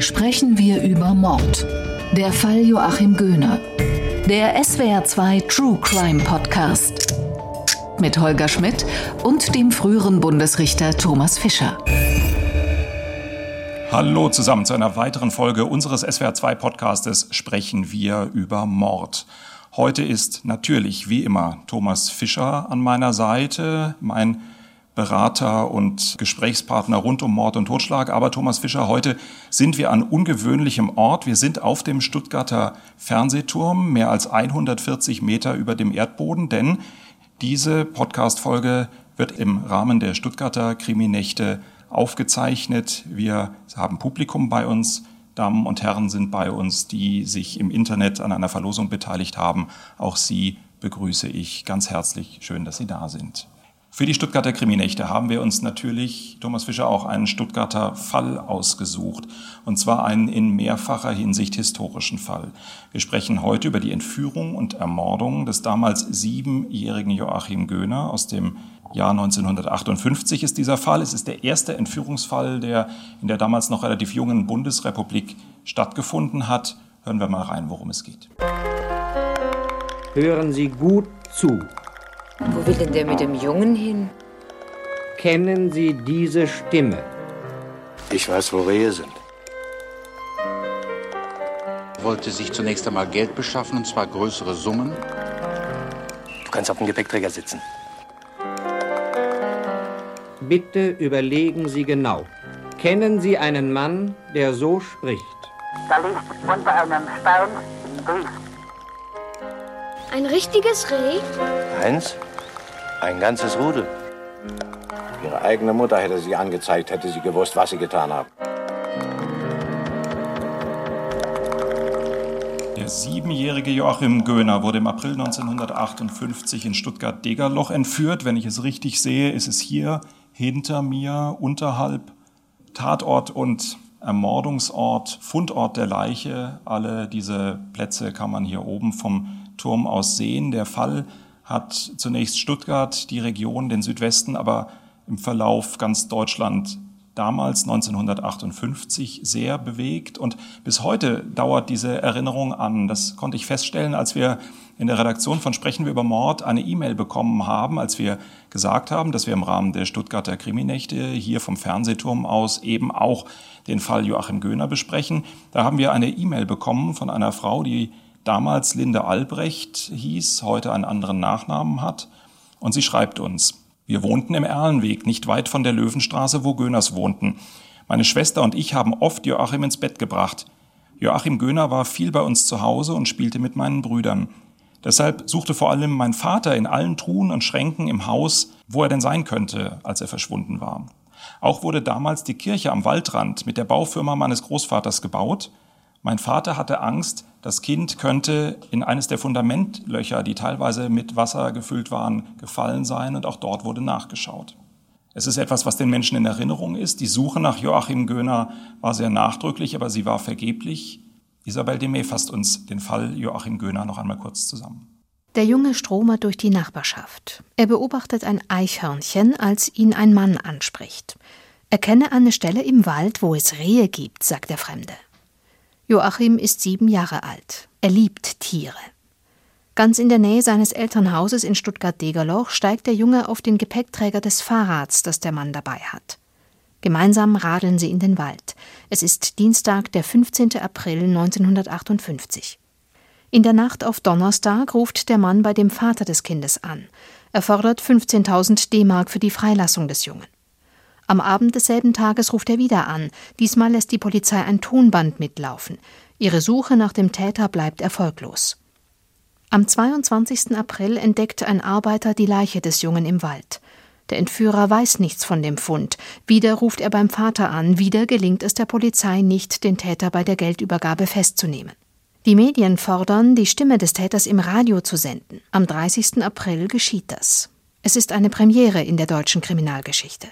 sprechen wir über Mord. Der Fall Joachim Göhner. Der SWR2 True Crime Podcast. Mit Holger Schmidt und dem früheren Bundesrichter Thomas Fischer. Hallo zusammen zu einer weiteren Folge unseres SWR2 Podcastes Sprechen wir über Mord. Heute ist natürlich wie immer Thomas Fischer an meiner Seite, mein Berater und Gesprächspartner rund um Mord und Totschlag. Aber Thomas Fischer, heute sind wir an ungewöhnlichem Ort. Wir sind auf dem Stuttgarter Fernsehturm, mehr als 140 Meter über dem Erdboden, denn diese Podcast-Folge wird im Rahmen der Stuttgarter Kriminächte aufgezeichnet. Wir haben Publikum bei uns. Damen und Herren sind bei uns, die sich im Internet an einer Verlosung beteiligt haben. Auch Sie begrüße ich ganz herzlich. Schön, dass Sie da sind. Für die Stuttgarter Kriminächte haben wir uns natürlich, Thomas Fischer, auch einen Stuttgarter Fall ausgesucht. Und zwar einen in mehrfacher Hinsicht historischen Fall. Wir sprechen heute über die Entführung und Ermordung des damals siebenjährigen Joachim Göhner aus dem Jahr 1958 ist dieser Fall. Es ist der erste Entführungsfall, der in der damals noch relativ jungen Bundesrepublik stattgefunden hat. Hören wir mal rein, worum es geht. Hören Sie gut zu. Wo will denn der mit dem Jungen hin? Kennen Sie diese Stimme? Ich weiß, wo Rehe sind. wollte sich zunächst einmal Geld beschaffen, und zwar größere Summen. Du kannst auf dem Gepäckträger sitzen. Bitte überlegen Sie genau. Kennen Sie einen Mann, der so spricht? Da liegt unter einem Stein ein Brief. Ein richtiges Reh? Eins? Ein ganzes Rudel. Ihre eigene Mutter hätte sie angezeigt, hätte sie gewusst, was sie getan haben. Der siebenjährige Joachim Göhner wurde im April 1958 in Stuttgart-Degerloch entführt. Wenn ich es richtig sehe, ist es hier hinter mir, unterhalb Tatort und Ermordungsort, Fundort der Leiche. Alle diese Plätze kann man hier oben vom Turm aus sehen. Der Fall hat zunächst Stuttgart, die Region, den Südwesten, aber im Verlauf ganz Deutschland damals 1958 sehr bewegt und bis heute dauert diese Erinnerung an. Das konnte ich feststellen, als wir in der Redaktion von Sprechen wir über Mord eine E-Mail bekommen haben, als wir gesagt haben, dass wir im Rahmen der Stuttgarter Kriminächte hier vom Fernsehturm aus eben auch den Fall Joachim Göhner besprechen. Da haben wir eine E-Mail bekommen von einer Frau, die damals Linde Albrecht hieß, heute einen anderen Nachnamen hat. Und sie schreibt uns, wir wohnten im Erlenweg, nicht weit von der Löwenstraße, wo Göhners wohnten. Meine Schwester und ich haben oft Joachim ins Bett gebracht. Joachim Göhner war viel bei uns zu Hause und spielte mit meinen Brüdern. Deshalb suchte vor allem mein Vater in allen Truhen und Schränken im Haus, wo er denn sein könnte, als er verschwunden war. Auch wurde damals die Kirche am Waldrand mit der Baufirma meines Großvaters gebaut. Mein Vater hatte Angst, das Kind könnte in eines der Fundamentlöcher, die teilweise mit Wasser gefüllt waren, gefallen sein und auch dort wurde nachgeschaut. Es ist etwas, was den Menschen in Erinnerung ist. Die Suche nach Joachim Göhner war sehr nachdrücklich, aber sie war vergeblich. Isabel Demey fasst uns den Fall Joachim Göhner noch einmal kurz zusammen. Der Junge stromert durch die Nachbarschaft. Er beobachtet ein Eichhörnchen, als ihn ein Mann anspricht. Er kenne eine Stelle im Wald, wo es Rehe gibt, sagt der Fremde. Joachim ist sieben Jahre alt. Er liebt Tiere. Ganz in der Nähe seines Elternhauses in Stuttgart-Degerloch steigt der Junge auf den Gepäckträger des Fahrrads, das der Mann dabei hat. Gemeinsam radeln sie in den Wald. Es ist Dienstag, der 15. April 1958. In der Nacht auf Donnerstag ruft der Mann bei dem Vater des Kindes an. Er fordert 15.000 D-Mark für die Freilassung des Jungen. Am Abend desselben Tages ruft er wieder an. Diesmal lässt die Polizei ein Tonband mitlaufen. Ihre Suche nach dem Täter bleibt erfolglos. Am 22. April entdeckt ein Arbeiter die Leiche des Jungen im Wald. Der Entführer weiß nichts von dem Fund. Wieder ruft er beim Vater an, wieder gelingt es der Polizei nicht, den Täter bei der Geldübergabe festzunehmen. Die Medien fordern, die Stimme des Täters im Radio zu senden. Am 30. April geschieht das. Es ist eine Premiere in der deutschen Kriminalgeschichte.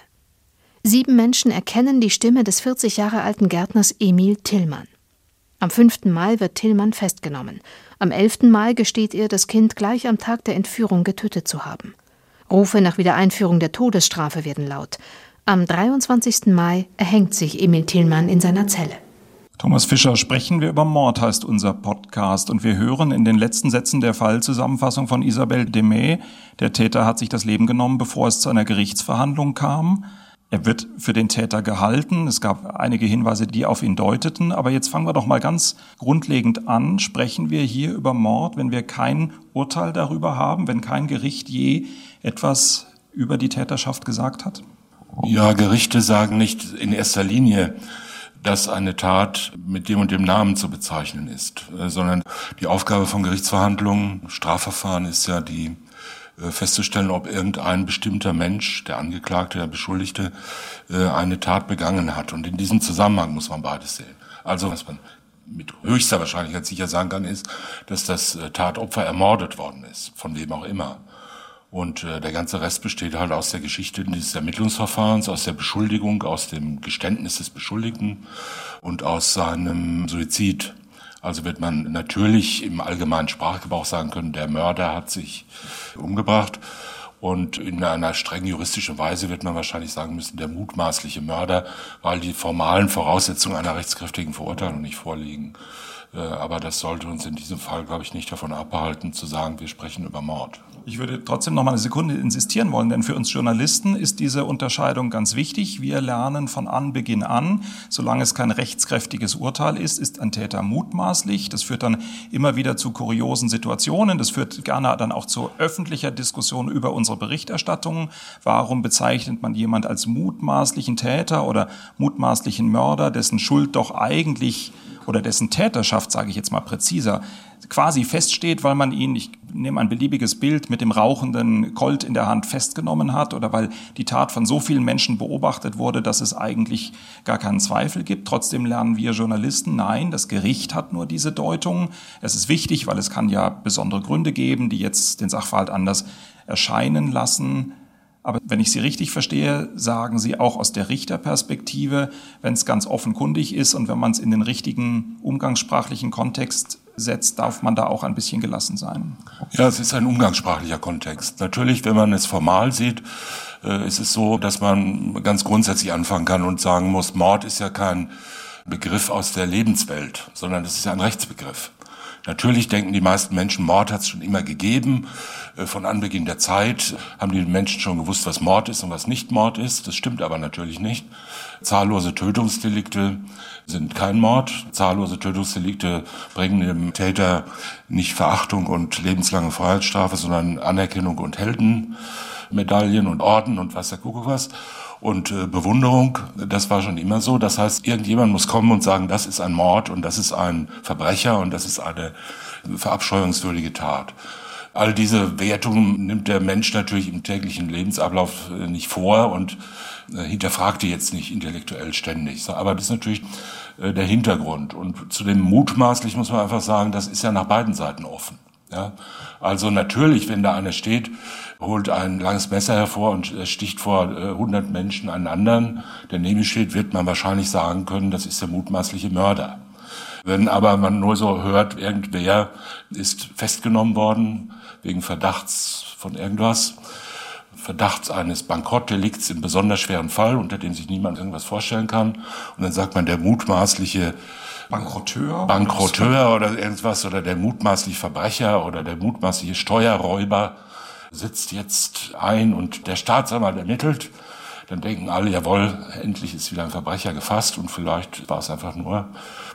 Sieben Menschen erkennen die Stimme des 40 Jahre alten Gärtners Emil Tillmann. Am 5. Mai wird Tillmann festgenommen. Am 11. Mai gesteht er, das Kind gleich am Tag der Entführung getötet zu haben. Rufe nach Wiedereinführung der Todesstrafe werden laut. Am 23. Mai erhängt sich Emil Tillmann in seiner Zelle. Thomas Fischer, sprechen wir über Mord, heißt unser Podcast. Und wir hören in den letzten Sätzen der Fallzusammenfassung von Isabelle Demey, der Täter hat sich das Leben genommen, bevor es zu einer Gerichtsverhandlung kam. Er wird für den Täter gehalten. Es gab einige Hinweise, die auf ihn deuteten. Aber jetzt fangen wir doch mal ganz grundlegend an. Sprechen wir hier über Mord, wenn wir kein Urteil darüber haben, wenn kein Gericht je etwas über die Täterschaft gesagt hat? Ja, Gerichte sagen nicht in erster Linie, dass eine Tat mit dem und dem Namen zu bezeichnen ist, äh, sondern die Aufgabe von Gerichtsverhandlungen, Strafverfahren ist ja die festzustellen, ob irgendein bestimmter Mensch, der Angeklagte, der Beschuldigte, äh, eine Tat begangen hat. Und in diesem Zusammenhang muss man beides sehen. Also was man mit höchster Wahrscheinlichkeit sicher sagen kann, ist, dass das Tatopfer ermordet worden ist, von wem auch immer. Und äh, der ganze Rest besteht halt aus der Geschichte dieses Ermittlungsverfahrens, aus der Beschuldigung, aus dem Geständnis des Beschuldigten und aus seinem Suizid. Also wird man natürlich im allgemeinen Sprachgebrauch sagen können, der Mörder hat sich umgebracht. Und in einer streng juristischen Weise wird man wahrscheinlich sagen müssen, der mutmaßliche Mörder, weil die formalen Voraussetzungen einer rechtskräftigen Verurteilung nicht vorliegen. Äh, aber das sollte uns in diesem Fall, glaube ich, nicht davon abhalten, zu sagen, wir sprechen über Mord. Ich würde trotzdem noch mal eine Sekunde insistieren wollen, denn für uns Journalisten ist diese Unterscheidung ganz wichtig. Wir lernen von Anbeginn an, solange es kein rechtskräftiges Urteil ist, ist ein Täter mutmaßlich. Das führt dann immer wieder zu kuriosen Situationen. Das führt gerne dann auch zu öffentlicher Diskussion über unsere Berichterstattungen. Warum bezeichnet man jemand als mutmaßlichen Täter oder mutmaßlichen Mörder, dessen Schuld doch eigentlich oder dessen Täterschaft, sage ich jetzt mal präziser, quasi feststeht, weil man ihn, ich nehme ein beliebiges Bild, mit dem rauchenden Colt in der Hand festgenommen hat oder weil die Tat von so vielen Menschen beobachtet wurde, dass es eigentlich gar keinen Zweifel gibt. Trotzdem lernen wir Journalisten, nein, das Gericht hat nur diese Deutung. Es ist wichtig, weil es kann ja besondere Gründe geben, die jetzt den Sachverhalt anders erscheinen lassen. Aber wenn ich Sie richtig verstehe, sagen Sie auch aus der Richterperspektive, wenn es ganz offenkundig ist und wenn man es in den richtigen umgangssprachlichen Kontext setzt, darf man da auch ein bisschen gelassen sein. Ja, es ist ein umgangssprachlicher Kontext. Natürlich, wenn man es formal sieht, äh, ist es so, dass man ganz grundsätzlich anfangen kann und sagen muss, Mord ist ja kein Begriff aus der Lebenswelt, sondern es ist ja ein Rechtsbegriff. Natürlich denken die meisten Menschen, Mord hat es schon immer gegeben. Äh, von Anbeginn der Zeit haben die Menschen schon gewusst, was Mord ist und was nicht Mord ist. Das stimmt aber natürlich nicht. Zahllose Tötungsdelikte sind kein Mord. Zahllose Tötungsdelikte bringen dem Täter nicht Verachtung und lebenslange Freiheitsstrafe, sondern Anerkennung und Heldenmedaillen und Orden und was der Kuckuck was und äh, Bewunderung. Das war schon immer so. Das heißt, irgendjemand muss kommen und sagen, das ist ein Mord und das ist ein Verbrecher und das ist eine verabscheuungswürdige Tat. All diese Wertungen nimmt der Mensch natürlich im täglichen Lebensablauf äh, nicht vor und äh, hinterfragt die jetzt nicht intellektuell ständig. Aber das ist natürlich äh, der Hintergrund. Und zu dem mutmaßlich muss man einfach sagen, das ist ja nach beiden Seiten offen. Ja? Also natürlich, wenn da einer steht, holt ein langes Messer hervor und sticht vor 100 Menschen einen anderen, der neben ihm steht, wird man wahrscheinlich sagen können, das ist der mutmaßliche Mörder. Wenn aber man nur so hört, irgendwer ist festgenommen worden, wegen Verdachts von irgendwas, Verdachts eines Bankrottdelikts im besonders schweren Fall, unter dem sich niemand irgendwas vorstellen kann. Und dann sagt man, der mutmaßliche Bankrotteur, Bankrotteur oder irgendwas oder der mutmaßliche Verbrecher oder der mutmaßliche Steuerräuber sitzt jetzt ein und der Staatsanwalt ermittelt. Dann denken alle, jawohl, endlich ist wieder ein Verbrecher gefasst und vielleicht war es einfach nur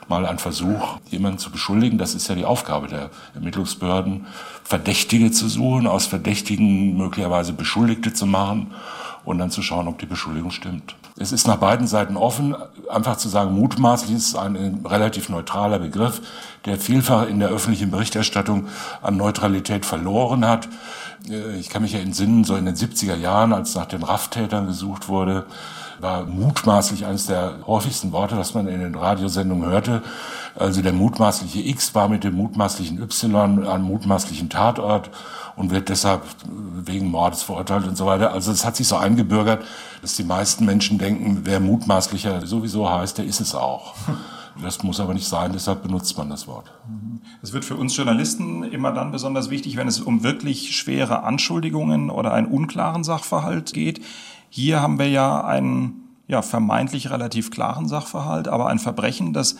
mal ein Versuch, jemanden zu beschuldigen. Das ist ja die Aufgabe der Ermittlungsbehörden, Verdächtige zu suchen, aus Verdächtigen möglicherweise Beschuldigte zu machen und dann zu schauen, ob die Beschuldigung stimmt. Es ist nach beiden Seiten offen. Einfach zu sagen, mutmaßlich ist ein relativ neutraler Begriff, der vielfach in der öffentlichen Berichterstattung an Neutralität verloren hat. Äh, ich kann mich ja entsinnen, so in den 70er Jahren, als nach den Rafftätern gesucht wurde, war mutmaßlich eines der häufigsten Worte, was man in den Radiosendungen hörte. Also der mutmaßliche X war mit dem mutmaßlichen Y am mutmaßlichen Tatort und wird deshalb wegen Mordes verurteilt und so weiter. Also es hat sich so eingebürgert, dass die meisten Menschen denken, wer mutmaßlicher sowieso heißt, der ist es auch. Das muss aber nicht sein, deshalb benutzt man das Wort. Es wird für uns Journalisten immer dann besonders wichtig, wenn es um wirklich schwere Anschuldigungen oder einen unklaren Sachverhalt geht. Hier haben wir ja einen ja, vermeintlich relativ klaren Sachverhalt, aber ein Verbrechen, das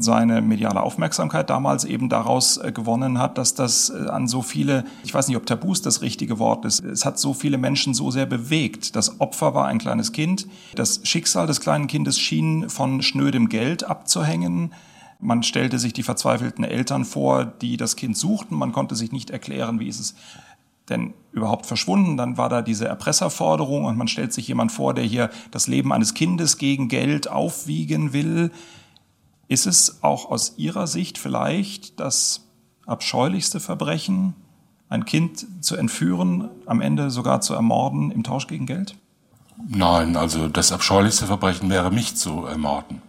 seine mediale Aufmerksamkeit damals eben daraus äh, gewonnen hat, dass das äh, an so viele, ich weiß nicht, ob Tabus das richtige Wort ist, es hat so viele Menschen so sehr bewegt. Das Opfer war ein kleines Kind. Das Schicksal des kleinen Kindes schien von schnödem Geld abzuhängen. Man stellte sich die verzweifelten Eltern vor, die das Kind suchten. Man konnte sich nicht erklären, wie ist es denn überhaupt verschwunden. Dann war da diese Erpresserforderung und man stellt sich jemand vor, der hier das Leben eines Kindes gegen Geld aufwiegen will. Ist es auch aus Ihrer Sicht vielleicht das abscheulichste Verbrechen, ein Kind zu entführen, am Ende sogar zu ermorden im Tausch gegen Geld? Nein, also das abscheulichste Verbrechen wäre mich zu ermorden.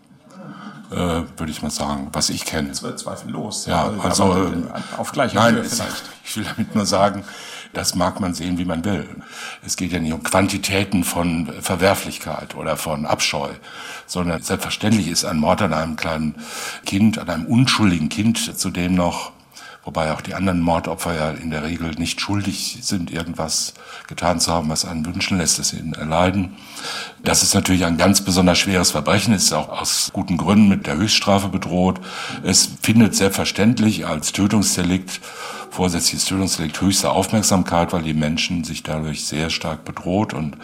Äh, würde ich mal sagen, was ich kenne. Zweifellos. Ja, also auf gleicher nein, Höhe vielleicht. Ich will damit nur sagen, das mag man sehen, wie man will. Es geht ja nicht um Quantitäten von Verwerflichkeit oder von Abscheu, sondern selbstverständlich ist ein Mord an einem kleinen Kind, an einem unschuldigen Kind, zudem noch wobei auch die anderen Mordopfer ja in der Regel nicht schuldig sind, irgendwas getan zu haben, was einen wünschen lässt, dass sie ihn erleiden. Das ist natürlich ein ganz besonders schweres Verbrechen, ist auch aus guten Gründen mit der Höchststrafe bedroht. Es findet selbstverständlich als Tötungsdelikt vorsätzliches Tötungsdelikt höchste Aufmerksamkeit, weil die Menschen sich dadurch sehr stark bedroht und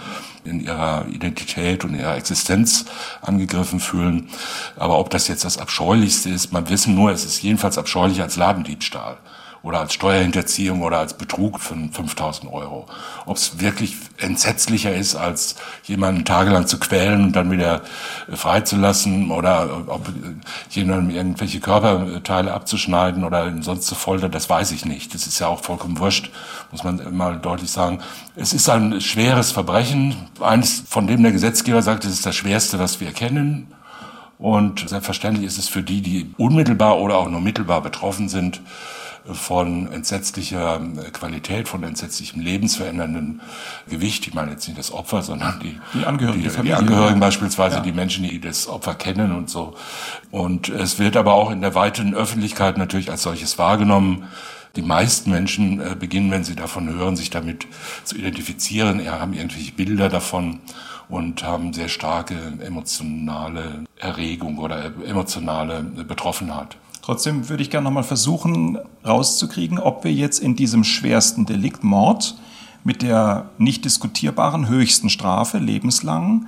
in ihrer Identität und ihrer Existenz angegriffen fühlen. Aber ob das jetzt das Abscheulichste ist, man wissen nur, es ist jedenfalls abscheulicher als Ladendiebstahl oder als Steuerhinterziehung oder als Betrug von 5000 Euro. Ob es wirklich entsetzlicher ist, als jemanden tagelang zu quälen und dann wieder freizulassen oder ob jemandem irgendwelche Körperteile abzuschneiden oder sonst zu foltern, das weiß ich nicht. Das ist ja auch vollkommen wurscht, muss man mal deutlich sagen. Es ist ein schweres Verbrechen, eines, von dem der Gesetzgeber sagt, es ist das schwerste, was wir kennen. Und selbstverständlich ist es für die, die unmittelbar oder auch nur mittelbar betroffen sind, von entsetzlicher Qualität, von entsetzlichem lebensverändernden Gewicht. Ich meine jetzt nicht das Opfer, sondern die, die Angehörigen, die, die, die Angehörigen beispielsweise, ja. die Menschen, die das Opfer kennen und so. Und es wird aber auch in der weiten Öffentlichkeit natürlich als solches wahrgenommen. Die meisten Menschen äh, beginnen, wenn sie davon hören, sich damit zu identifizieren, ja, haben irgendwelche Bilder davon und haben sehr starke emotionale Erregung oder emotionale Betroffenheit. Trotzdem würde ich gerne nochmal versuchen rauszukriegen, ob wir jetzt in diesem schwersten Delikt Mord mit der nicht diskutierbaren höchsten Strafe lebenslang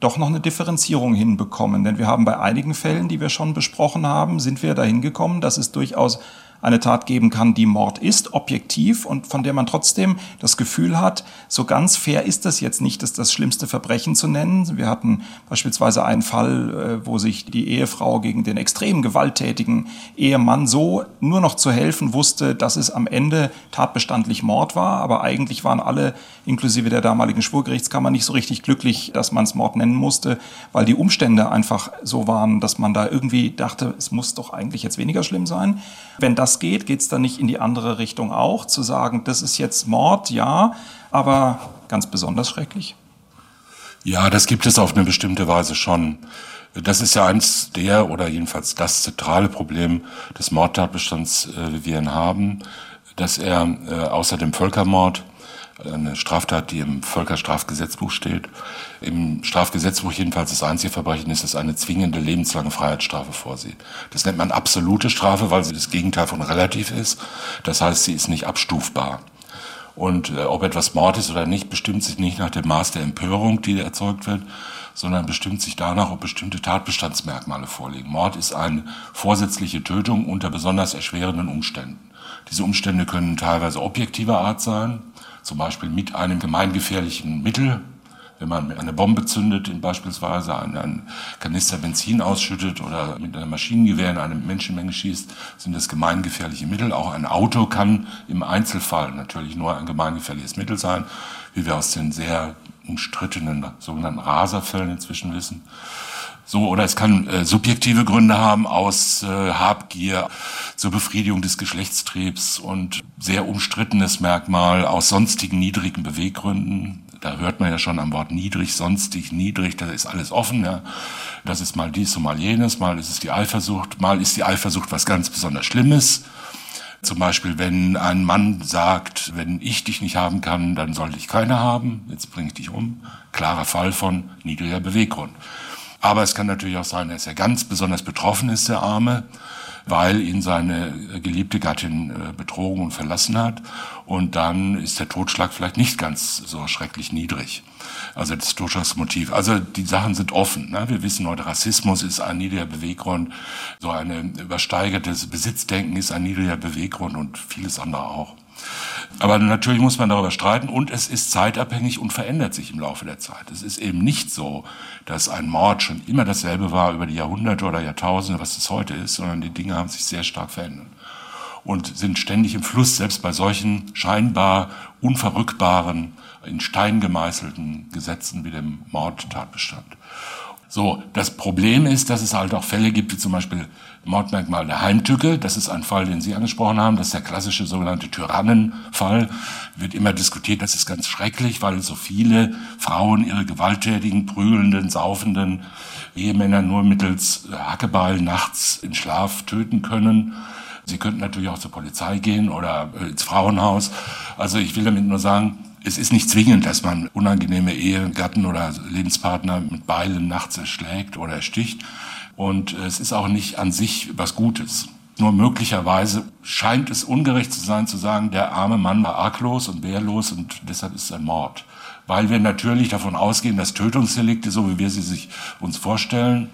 doch noch eine Differenzierung hinbekommen. Denn wir haben bei einigen Fällen, die wir schon besprochen haben, sind wir dahin gekommen, dass es durchaus eine Tat geben kann, die Mord ist, objektiv und von der man trotzdem das Gefühl hat, so ganz fair ist das jetzt nicht, das das schlimmste Verbrechen zu nennen. Wir hatten beispielsweise einen Fall, äh, wo sich die Ehefrau gegen den extrem gewalttätigen Ehemann so nur noch zu helfen wusste, dass es am Ende tatbestandlich Mord war, aber eigentlich waren alle, inklusive der damaligen Schwurgerichtskammer, nicht so richtig glücklich, dass man es Mord nennen musste, weil die Umstände einfach so waren, dass man da irgendwie dachte, es muss doch eigentlich jetzt weniger schlimm sein. Wenn das geht, geht es dann nicht in die andere Richtung auch, zu sagen, das ist jetzt Mord, ja, aber ganz besonders schrecklich? Ja, das gibt es auf eine bestimmte Weise schon. Das ist ja eins der oder jedenfalls das zentrale Problem des Mordtatbestands, äh, wie wir ihn haben, dass er äh, außer dem Völkermord eine Straftat, die im Völkerstrafgesetzbuch steht. Im Strafgesetzbuch jedenfalls das einzige Verbrechen ist, dass eine zwingende lebenslange Freiheitsstrafe vorsieht. Das nennt man absolute Strafe, weil sie das Gegenteil von relativ ist. Das heißt, sie ist nicht abstufbar. Und äh, ob etwas Mord ist oder nicht, bestimmt sich nicht nach dem Maß der Empörung, die erzeugt wird, sondern bestimmt sich danach, ob bestimmte Tatbestandsmerkmale vorliegen. Mord ist eine vorsätzliche Tötung unter besonders erschwerenden Umständen. Diese Umstände können teilweise objektiver Art sein, zum Beispiel mit einem gemeingefährlichen Mittel, wenn man eine Bombe zündet, in beispielsweise einen Kanister Benzin ausschüttet oder mit einem Maschinengewehr in eine Menschenmenge schießt, sind das gemeingefährliche Mittel. Auch ein Auto kann im Einzelfall natürlich nur ein gemeingefährliches Mittel sein, wie wir aus den sehr umstrittenen sogenannten Raserfällen inzwischen wissen. So, oder es kann äh, subjektive Gründe haben aus äh, Habgier zur Befriedigung des Geschlechtstriebs und sehr umstrittenes Merkmal aus sonstigen niedrigen Beweggründen. Da hört man ja schon am Wort niedrig, sonstig, niedrig, da ist alles offen. Ja. Das ist mal dies und mal jenes, mal ist es die Eifersucht, mal ist die Eifersucht was ganz besonders Schlimmes. Zum Beispiel, wenn ein Mann sagt, wenn ich dich nicht haben kann, dann soll dich keiner haben, jetzt bringe ich dich um. Klarer Fall von niedriger Beweggrund. Aber es kann natürlich auch sein, dass er ganz besonders betroffen ist, der Arme, weil ihn seine geliebte Gattin äh, betrogen und verlassen hat. Und dann ist der Totschlag vielleicht nicht ganz so schrecklich niedrig. Also das Totschlagsmotiv. Also die Sachen sind offen. Ne? Wir wissen heute, Rassismus ist ein niedriger Beweggrund. So ein übersteigertes Besitzdenken ist ein niedriger Beweggrund und vieles andere auch. Aber natürlich muss man darüber streiten und es ist zeitabhängig und verändert sich im Laufe der Zeit. Es ist eben nicht so, dass ein Mord schon immer dasselbe war über die Jahrhunderte oder Jahrtausende, was es heute ist, sondern die Dinge haben sich sehr stark verändert und sind ständig im Fluss, selbst bei solchen scheinbar unverrückbaren, in Stein gemeißelten Gesetzen wie dem Mordtatbestand. So, das Problem ist, dass es halt auch Fälle gibt, wie zum Beispiel Mordmerkmal der Heimtücke. Das ist ein Fall, den Sie angesprochen haben. Das ist der klassische sogenannte Tyrannenfall. Wird immer diskutiert. Das ist ganz schrecklich, weil so viele Frauen ihre gewalttätigen, prügelnden, saufenden Ehemänner nur mittels Hackebeil nachts in Schlaf töten können. Sie könnten natürlich auch zur Polizei gehen oder ins Frauenhaus. Also ich will damit nur sagen, es ist nicht zwingend, dass man unangenehme Ehegatten oder Lebenspartner mit Beilen nachts erschlägt oder ersticht. Und es ist auch nicht an sich was Gutes. Nur möglicherweise scheint es ungerecht zu sein, zu sagen, der arme Mann war arglos und wehrlos und deshalb ist es ein Mord. Weil wir natürlich davon ausgehen, dass Tötungsdelikte, so wie wir sie sich uns vorstellen,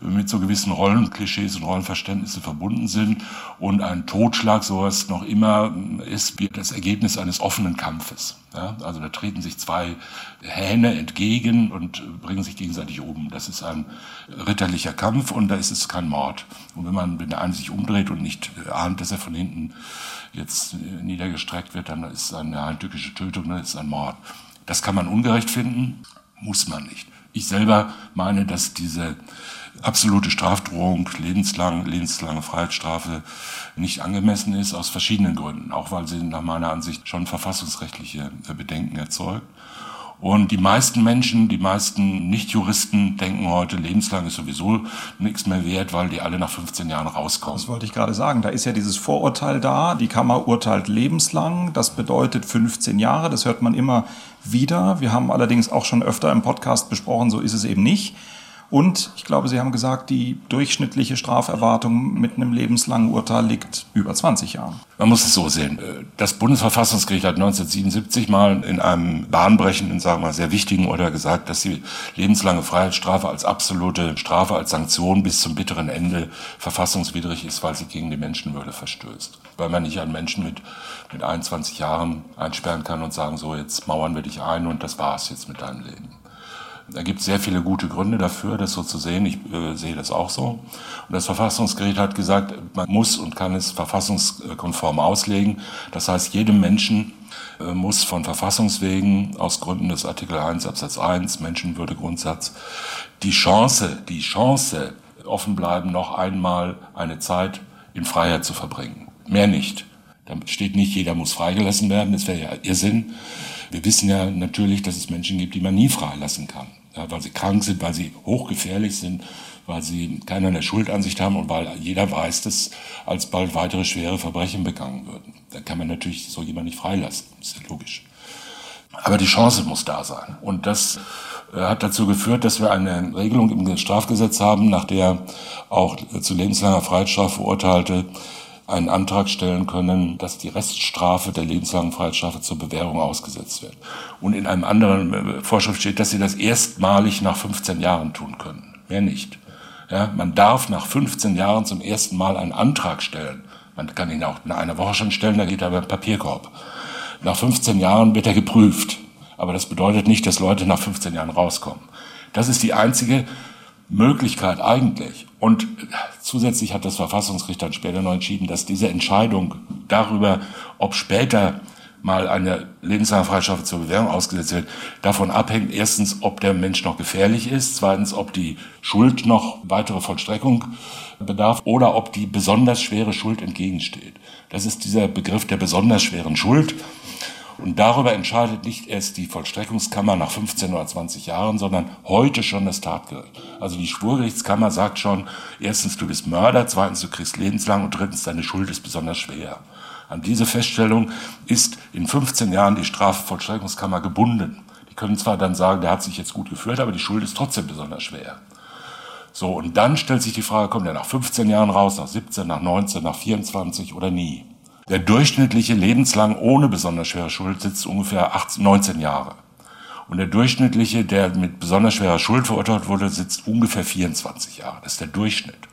mit so gewissen Rollenklischees und Rollenverständnissen verbunden sind und ein Totschlag sowas noch immer ist wie das Ergebnis eines offenen Kampfes. Ja, also da treten sich zwei Hähne entgegen und bringen sich gegenseitig um. Das ist ein ritterlicher Kampf und da ist es kein Mord. Und wenn man, wenn der eine sich umdreht und nicht ahnt, dass er von hinten jetzt niedergestreckt wird, dann ist es eine heimtückische Tötung, dann ist es ein Mord. Das kann man ungerecht finden, muss man nicht. Ich selber meine, dass diese absolute Strafdrohung, lebenslang, lebenslange Freiheitsstrafe nicht angemessen ist, aus verschiedenen Gründen. Auch weil sie nach meiner Ansicht schon verfassungsrechtliche Bedenken erzeugt. Und die meisten Menschen, die meisten Nichtjuristen denken heute, lebenslang ist sowieso nichts mehr wert, weil die alle nach 15 Jahren rauskommen. Das wollte ich gerade sagen. Da ist ja dieses Vorurteil da. Die Kammer urteilt lebenslang. Das bedeutet 15 Jahre. Das hört man immer wieder. Wir haben allerdings auch schon öfter im Podcast besprochen, so ist es eben nicht. Und ich glaube, Sie haben gesagt, die durchschnittliche Straferwartung mit einem lebenslangen Urteil liegt über 20 Jahren. Man muss es so sehen. Das Bundesverfassungsgericht hat 1977 mal in einem bahnbrechenden, sagen wir mal, sehr wichtigen Urteil gesagt, dass die lebenslange Freiheitsstrafe als absolute Strafe, als Sanktion bis zum bitteren Ende verfassungswidrig ist, weil sie gegen die Menschenwürde verstößt. Weil man nicht einen Menschen mit, mit 21 Jahren einsperren kann und sagen, so, jetzt mauern wir dich ein und das war's jetzt mit deinem Leben. Da gibt es sehr viele gute Gründe dafür, das so zu sehen. Ich äh, sehe das auch so. Und das Verfassungsgericht hat gesagt, man muss und kann es verfassungskonform auslegen. Das heißt, jedem Menschen äh, muss von Verfassungswegen aus Gründen des Artikel 1 Absatz 1 Menschenwürdegrundsatz die Chance, die Chance offen bleiben, noch einmal eine Zeit in Freiheit zu verbringen. Mehr nicht. Da steht nicht, jeder muss freigelassen werden, das wäre ja Irrsinn. Wir wissen ja natürlich, dass es Menschen gibt, die man nie freilassen kann weil sie krank sind, weil sie hochgefährlich sind, weil sie keinerlei Schuldansicht haben und weil jeder weiß, dass alsbald weitere schwere Verbrechen begangen würden. Dann kann man natürlich so jemand nicht freilassen, ist ja logisch. Aber die Chance muss da sein. Und das äh, hat dazu geführt, dass wir eine Regelung im Strafgesetz haben, nach der auch zu lebenslanger Freiheitsstrafe Verurteilte einen Antrag stellen können, dass die Reststrafe der lebenslangen Freiheitsstrafe zur Bewährung ausgesetzt wird. Und in einem anderen äh, Vorschrift steht, dass sie das erstmalig nach 15 Jahren tun können. Mehr nicht. Ja, man darf nach 15 Jahren zum ersten Mal einen Antrag stellen. Man kann ihn auch in einer Woche schon stellen, da geht aber ein Papierkorb. Nach 15 Jahren wird er geprüft. Aber das bedeutet nicht, dass Leute nach 15 Jahren rauskommen. Das ist die einzige Möglichkeit eigentlich. Und zusätzlich hat das Verfassungsgericht dann später noch entschieden, dass diese Entscheidung darüber, ob später mal eine lebenslange Freistrafe zur Bewährung ausgesetzt wird, davon abhängt, erstens, ob der Mensch noch gefährlich ist, zweitens, ob die Schuld noch weitere Vollstreckung bedarf oder ob die besonders schwere Schuld entgegensteht. Das ist dieser Begriff der besonders schweren Schuld. Und darüber entscheidet nicht erst die Vollstreckungskammer nach 15 oder 20 Jahren, sondern heute schon das Tatgericht. Also die Schwurgerichtskammer sagt schon, erstens, du bist Mörder, zweitens, du kriegst lebenslang und drittens, deine Schuld ist besonders schwer. An diese Feststellung ist in 15 Jahren die Strafvollstreckungskammer gebunden. Die können zwar dann sagen, der hat sich jetzt gut geführt, aber die Schuld ist trotzdem besonders schwer. So, und dann stellt sich die Frage, kommt er nach 15 Jahren raus, nach 17, nach 19, nach 24 oder nie? Der durchschnittliche lebenslang ohne besonders schwere Schuld sitzt ungefähr 18, 19 Jahre. Und der durchschnittliche, der mit besonders schwerer Schuld verurteilt wurde, sitzt ungefähr 24 Jahre. Das ist der Durchschnitt.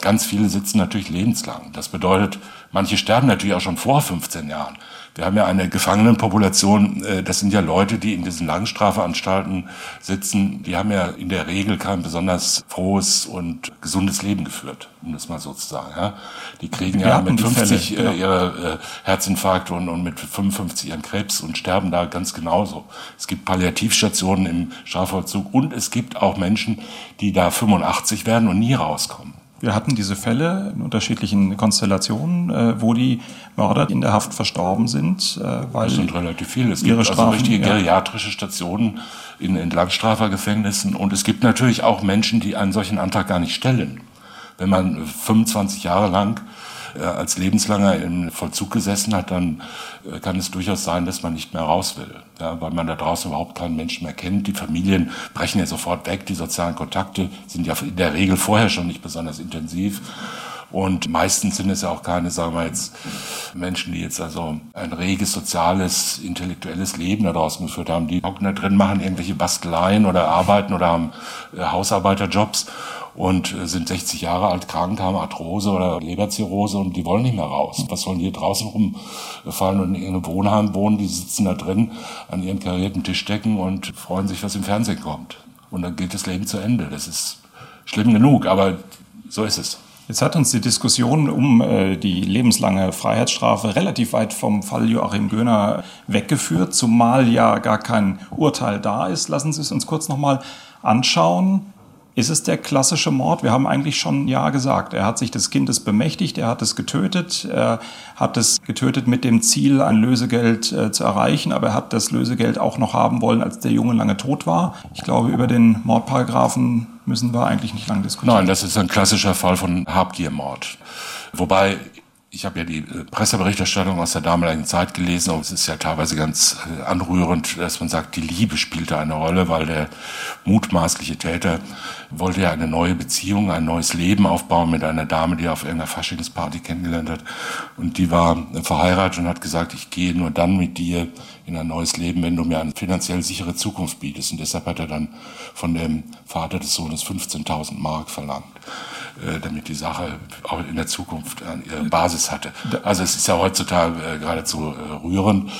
Ganz viele sitzen natürlich lebenslang. Das bedeutet, manche sterben natürlich auch schon vor 15 Jahren. Wir haben ja eine Gefangenenpopulation, äh, das sind ja Leute, die in diesen Langstrafanstalten sitzen, die haben ja in der Regel kein besonders frohes und gesundes Leben geführt, um das mal so zu sagen. Ja. Die kriegen ja mit 50 Fälle, äh, ihre äh, Herzinfarkte und, und mit 55 ihren Krebs und sterben da ganz genauso. Es gibt Palliativstationen im Strafvollzug und es gibt auch Menschen, die da 85 werden und nie rauskommen. Wir hatten diese Fälle in unterschiedlichen Konstellationen, äh, wo die Mörder in der Haft verstorben sind, äh, weil das sind relativ viele. Es gibt also richtige ja. geriatrische Stationen in Entlangstrafergefängnissen und es gibt natürlich auch Menschen, die einen solchen Antrag gar nicht stellen. Wenn man 25 Jahre lang als lebenslanger im Vollzug gesessen hat, dann äh, kann es durchaus sein, dass man nicht mehr raus will, ja, weil man da draußen überhaupt keinen Menschen mehr kennt. Die Familien brechen ja sofort weg, die sozialen Kontakte sind ja in der Regel vorher schon nicht besonders intensiv. Und meistens sind es ja auch keine, sagen wir jetzt, Menschen, die jetzt also ein reges soziales, intellektuelles Leben da draußen geführt haben. Die hocken da drin, machen irgendwelche Basteleien oder arbeiten oder haben äh, Hausarbeiterjobs und äh, sind 60 Jahre alt, krank, haben Arthrose oder Leberzirrhose und die wollen nicht mehr raus. Was sollen die draußen rumfallen und in irgendeinem Wohnheim wohnen? Die sitzen da drin an ihren karierten Tischdecken und freuen sich, was im Fernsehen kommt. Und dann geht das Leben zu Ende. Das ist schlimm genug, aber so ist es. Jetzt hat uns die Diskussion um äh, die lebenslange Freiheitsstrafe relativ weit vom Fall Joachim Göhner weggeführt, zumal ja gar kein Urteil da ist. Lassen Sie es uns kurz nochmal anschauen. Ist es der klassische Mord? Wir haben eigentlich schon Ja gesagt. Er hat sich des Kindes bemächtigt, er hat es getötet, er hat es getötet mit dem Ziel, ein Lösegeld äh, zu erreichen, aber er hat das Lösegeld auch noch haben wollen, als der Junge lange tot war. Ich glaube, über den Mordparagraphen müssen wir eigentlich nicht lange diskutieren. Nein, das ist ein klassischer Fall von Habgiermord. Wobei ich habe ja die äh, Presseberichterstattung aus der damaligen Zeit gelesen und es ist ja teilweise ganz äh, anrührend, dass man sagt, die Liebe spielte eine Rolle, weil der mutmaßliche Täter wollte ja eine neue Beziehung, ein neues Leben aufbauen mit einer Dame, die er auf irgendeiner Faschingsparty kennengelernt hat. Und die war verheiratet und hat gesagt, ich gehe nur dann mit dir in ein neues Leben, wenn du mir eine finanziell sichere Zukunft bietest. Und deshalb hat er dann von dem Vater des Sohnes 15.000 Mark verlangt. Äh, damit die Sache auch in der Zukunft ihre Basis hatte. Also es ist ja heutzutage äh, geradezu äh, rührend.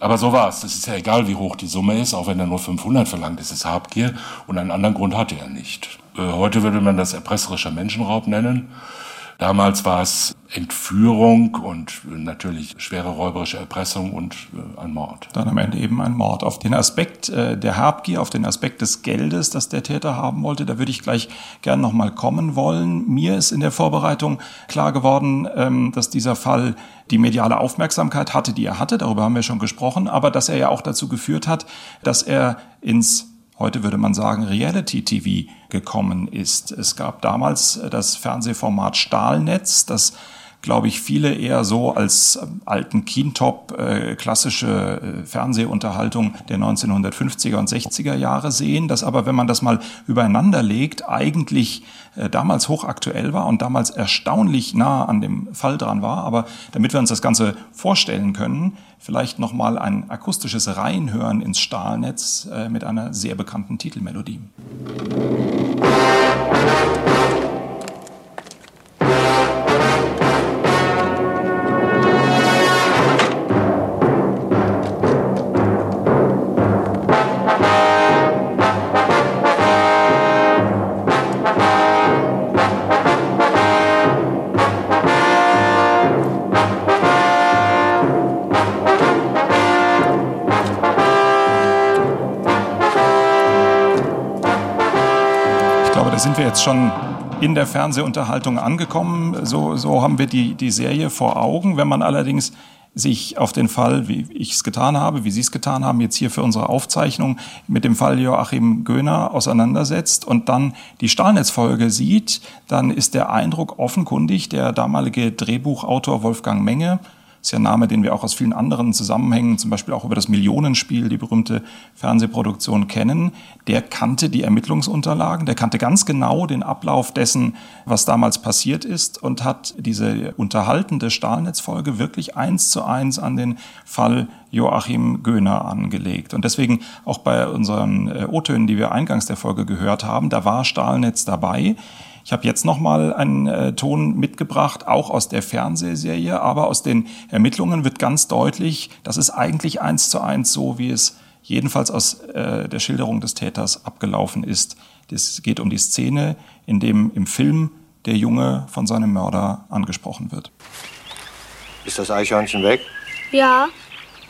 Aber so war es. Es ist ja egal, wie hoch die Summe ist, auch wenn er nur 500 verlangt, ist es Habgier und einen anderen Grund hatte er nicht. Heute würde man das erpresserischer Menschenraub nennen. Damals war es Entführung und natürlich schwere räuberische Erpressung und äh, ein Mord. Dann am Ende eben ein Mord. Auf den Aspekt äh, der Habgier, auf den Aspekt des Geldes, das der Täter haben wollte, da würde ich gleich gern nochmal kommen wollen. Mir ist in der Vorbereitung klar geworden, ähm, dass dieser Fall die mediale Aufmerksamkeit hatte, die er hatte, darüber haben wir schon gesprochen, aber dass er ja auch dazu geführt hat, dass er ins heute würde man sagen, Reality-TV gekommen ist. Es gab damals äh, das Fernsehformat Stahlnetz, das glaube ich, viele eher so als ähm, alten Keentop äh, klassische äh, Fernsehunterhaltung der 1950er und 60er Jahre sehen, das aber, wenn man das mal übereinander legt, eigentlich äh, damals hochaktuell war und damals erstaunlich nah an dem Fall dran war. Aber damit wir uns das Ganze vorstellen können, vielleicht nochmal ein akustisches Reinhören ins Stahlnetz äh, mit einer sehr bekannten Titelmelodie. sind schon in der Fernsehunterhaltung angekommen. So, so haben wir die, die Serie vor Augen. Wenn man allerdings sich auf den Fall, wie ich es getan habe, wie Sie es getan haben, jetzt hier für unsere Aufzeichnung mit dem Fall Joachim Göhner auseinandersetzt und dann die Stahlnetzfolge sieht, dann ist der Eindruck offenkundig, der damalige Drehbuchautor Wolfgang Menge ist ja ein Name, den wir auch aus vielen anderen Zusammenhängen, zum Beispiel auch über das Millionenspiel, die berühmte Fernsehproduktion kennen, der kannte die Ermittlungsunterlagen, der kannte ganz genau den Ablauf dessen, was damals passiert ist und hat diese unterhaltende Stahlnetzfolge wirklich eins zu eins an den Fall Joachim Göhner angelegt. Und deswegen auch bei unseren äh, O-Tönen, die wir eingangs der Folge gehört haben, da war Stahlnetz dabei. Ich habe jetzt noch mal einen äh, Ton mitgebracht, auch aus der Fernsehserie, aber aus den Ermittlungen wird ganz deutlich, das ist eigentlich eins zu eins so, wie es jedenfalls aus äh, der Schilderung des Täters abgelaufen ist. Es geht um die Szene, in dem im Film der Junge von seinem Mörder angesprochen wird. Ist das Eichhörnchen weg? Ja.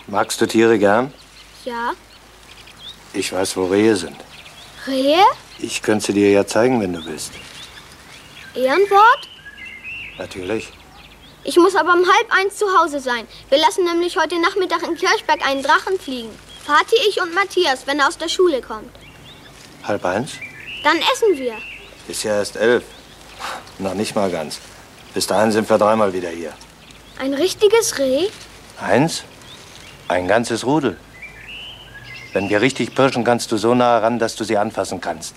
Magst du Tiere gern? Ja. Ich weiß, wo Rehe sind. Rehe? Ich könnte sie dir ja zeigen, wenn du willst. Ehrenwort? Natürlich. Ich muss aber um halb eins zu Hause sein. Wir lassen nämlich heute Nachmittag in Kirchberg einen Drachen fliegen. Vati, ich und Matthias, wenn er aus der Schule kommt. Halb eins? Dann essen wir. Ist ja erst elf. Noch nicht mal ganz. Bis dahin sind wir dreimal wieder hier. Ein richtiges Reh? Eins? Ein ganzes Rudel. Wenn wir richtig pirschen, kannst du so nah ran, dass du sie anfassen kannst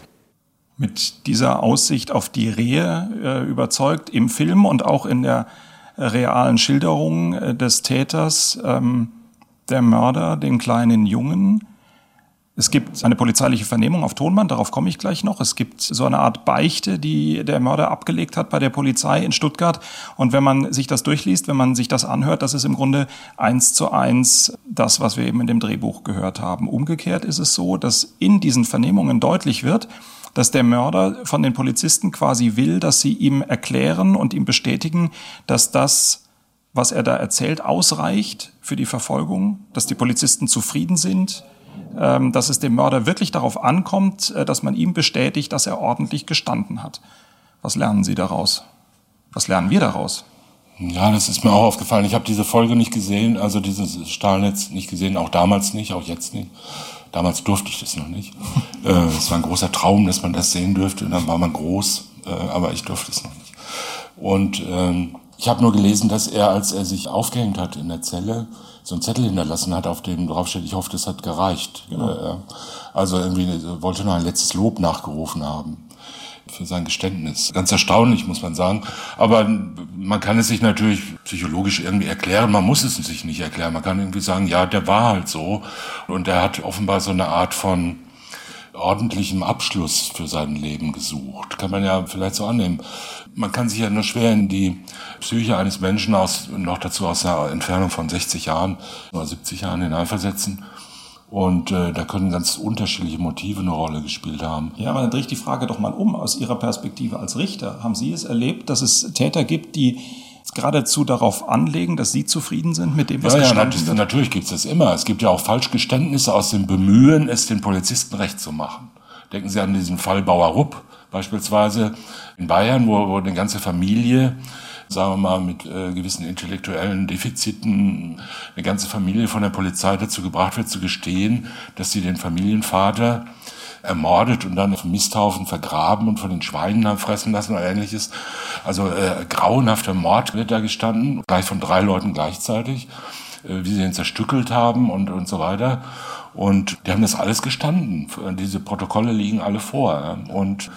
mit dieser Aussicht auf die Rehe äh, überzeugt im Film und auch in der äh, realen Schilderung äh, des Täters, ähm, der Mörder, den kleinen Jungen. Es gibt eine polizeiliche Vernehmung auf Tonband, darauf komme ich gleich noch. Es gibt so eine Art Beichte, die der Mörder abgelegt hat bei der Polizei in Stuttgart. Und wenn man sich das durchliest, wenn man sich das anhört, das ist im Grunde eins zu eins das, was wir eben in dem Drehbuch gehört haben. Umgekehrt ist es so, dass in diesen Vernehmungen deutlich wird, dass der Mörder von den Polizisten quasi will, dass sie ihm erklären und ihm bestätigen, dass das, was er da erzählt, ausreicht für die Verfolgung, dass die Polizisten zufrieden sind, ähm, dass es dem Mörder wirklich darauf ankommt, äh, dass man ihm bestätigt, dass er ordentlich gestanden hat. Was lernen Sie daraus? Was lernen wir daraus? Ja, das ist mir auch aufgefallen. Ich habe diese Folge nicht gesehen, also dieses Stahlnetz nicht gesehen, auch damals nicht, auch jetzt nicht. Damals durfte ich das noch nicht. äh, es war ein großer Traum, dass man das sehen dürfte. Und dann war man groß, äh, aber ich durfte es noch nicht. Und ähm, ich habe nur gelesen, dass er, als er sich aufgehängt hat in der Zelle, so einen Zettel hinterlassen hat, auf dem draufsteht, ich hoffe, das hat gereicht. Genau. Äh, also irgendwie wollte noch ein letztes Lob nachgerufen haben für sein Geständnis. Ganz erstaunlich, muss man sagen. Aber man kann es sich natürlich psychologisch irgendwie erklären. Man muss es sich nicht erklären. Man kann irgendwie sagen, ja, der war halt so. Und er hat offenbar so eine Art von ordentlichem Abschluss für sein Leben gesucht. Kann man ja vielleicht so annehmen. Man kann sich ja nur schwer in die Psyche eines Menschen aus, noch dazu aus einer Entfernung von 60 Jahren oder 70 Jahren hineinversetzen. Und äh, da können ganz unterschiedliche Motive eine Rolle gespielt haben. Ja, aber dann drehe ich die Frage doch mal um aus Ihrer Perspektive als Richter. Haben Sie es erlebt, dass es Täter gibt, die geradezu darauf anlegen, dass Sie zufrieden sind mit dem, was ja, gestanden ja, wird? Natürlich gibt es das immer. Es gibt ja auch Falschgeständnisse aus dem Bemühen, es den Polizisten recht zu machen. Denken Sie an diesen Fall Bauer Rupp beispielsweise in Bayern, wo, wo eine ganze Familie sagen wir mal, mit äh, gewissen intellektuellen Defiziten eine ganze Familie von der Polizei dazu gebracht wird, zu gestehen, dass sie den Familienvater ermordet und dann auf Misthaufen vergraben und von den Schweinen haben fressen lassen oder ähnliches. Also äh, grauenhafter Mord wird da gestanden, gleich von drei Leuten gleichzeitig, äh, wie sie ihn zerstückelt haben und, und so weiter. Und die haben das alles gestanden. Diese Protokolle liegen alle vor. Und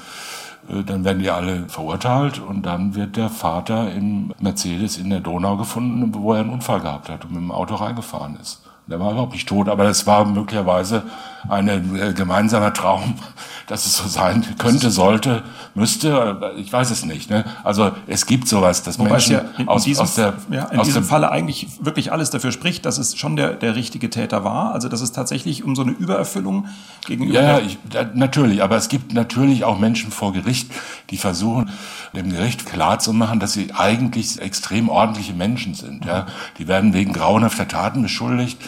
dann werden die alle verurteilt und dann wird der Vater im Mercedes in der Donau gefunden, wo er einen Unfall gehabt hat und mit dem Auto reingefahren ist. Der war überhaupt nicht tot, aber das war möglicherweise ein äh, gemeinsamer Traum, dass es so sein könnte, sollte, müsste. Ich weiß es nicht. Ne? Also es gibt sowas, dass Wobei Menschen ja in, aus, diesem, aus der ja, in aus diesem Falle eigentlich wirklich alles dafür spricht, dass es schon der, der richtige Täter war. Also dass es tatsächlich um so eine Übererfüllung gegenüber. Ja, ja ich, natürlich. Aber es gibt natürlich auch Menschen vor Gericht, die versuchen, dem Gericht klarzumachen, dass sie eigentlich extrem ordentliche Menschen sind. Ja? Die werden wegen grauenhafter Taten beschuldigt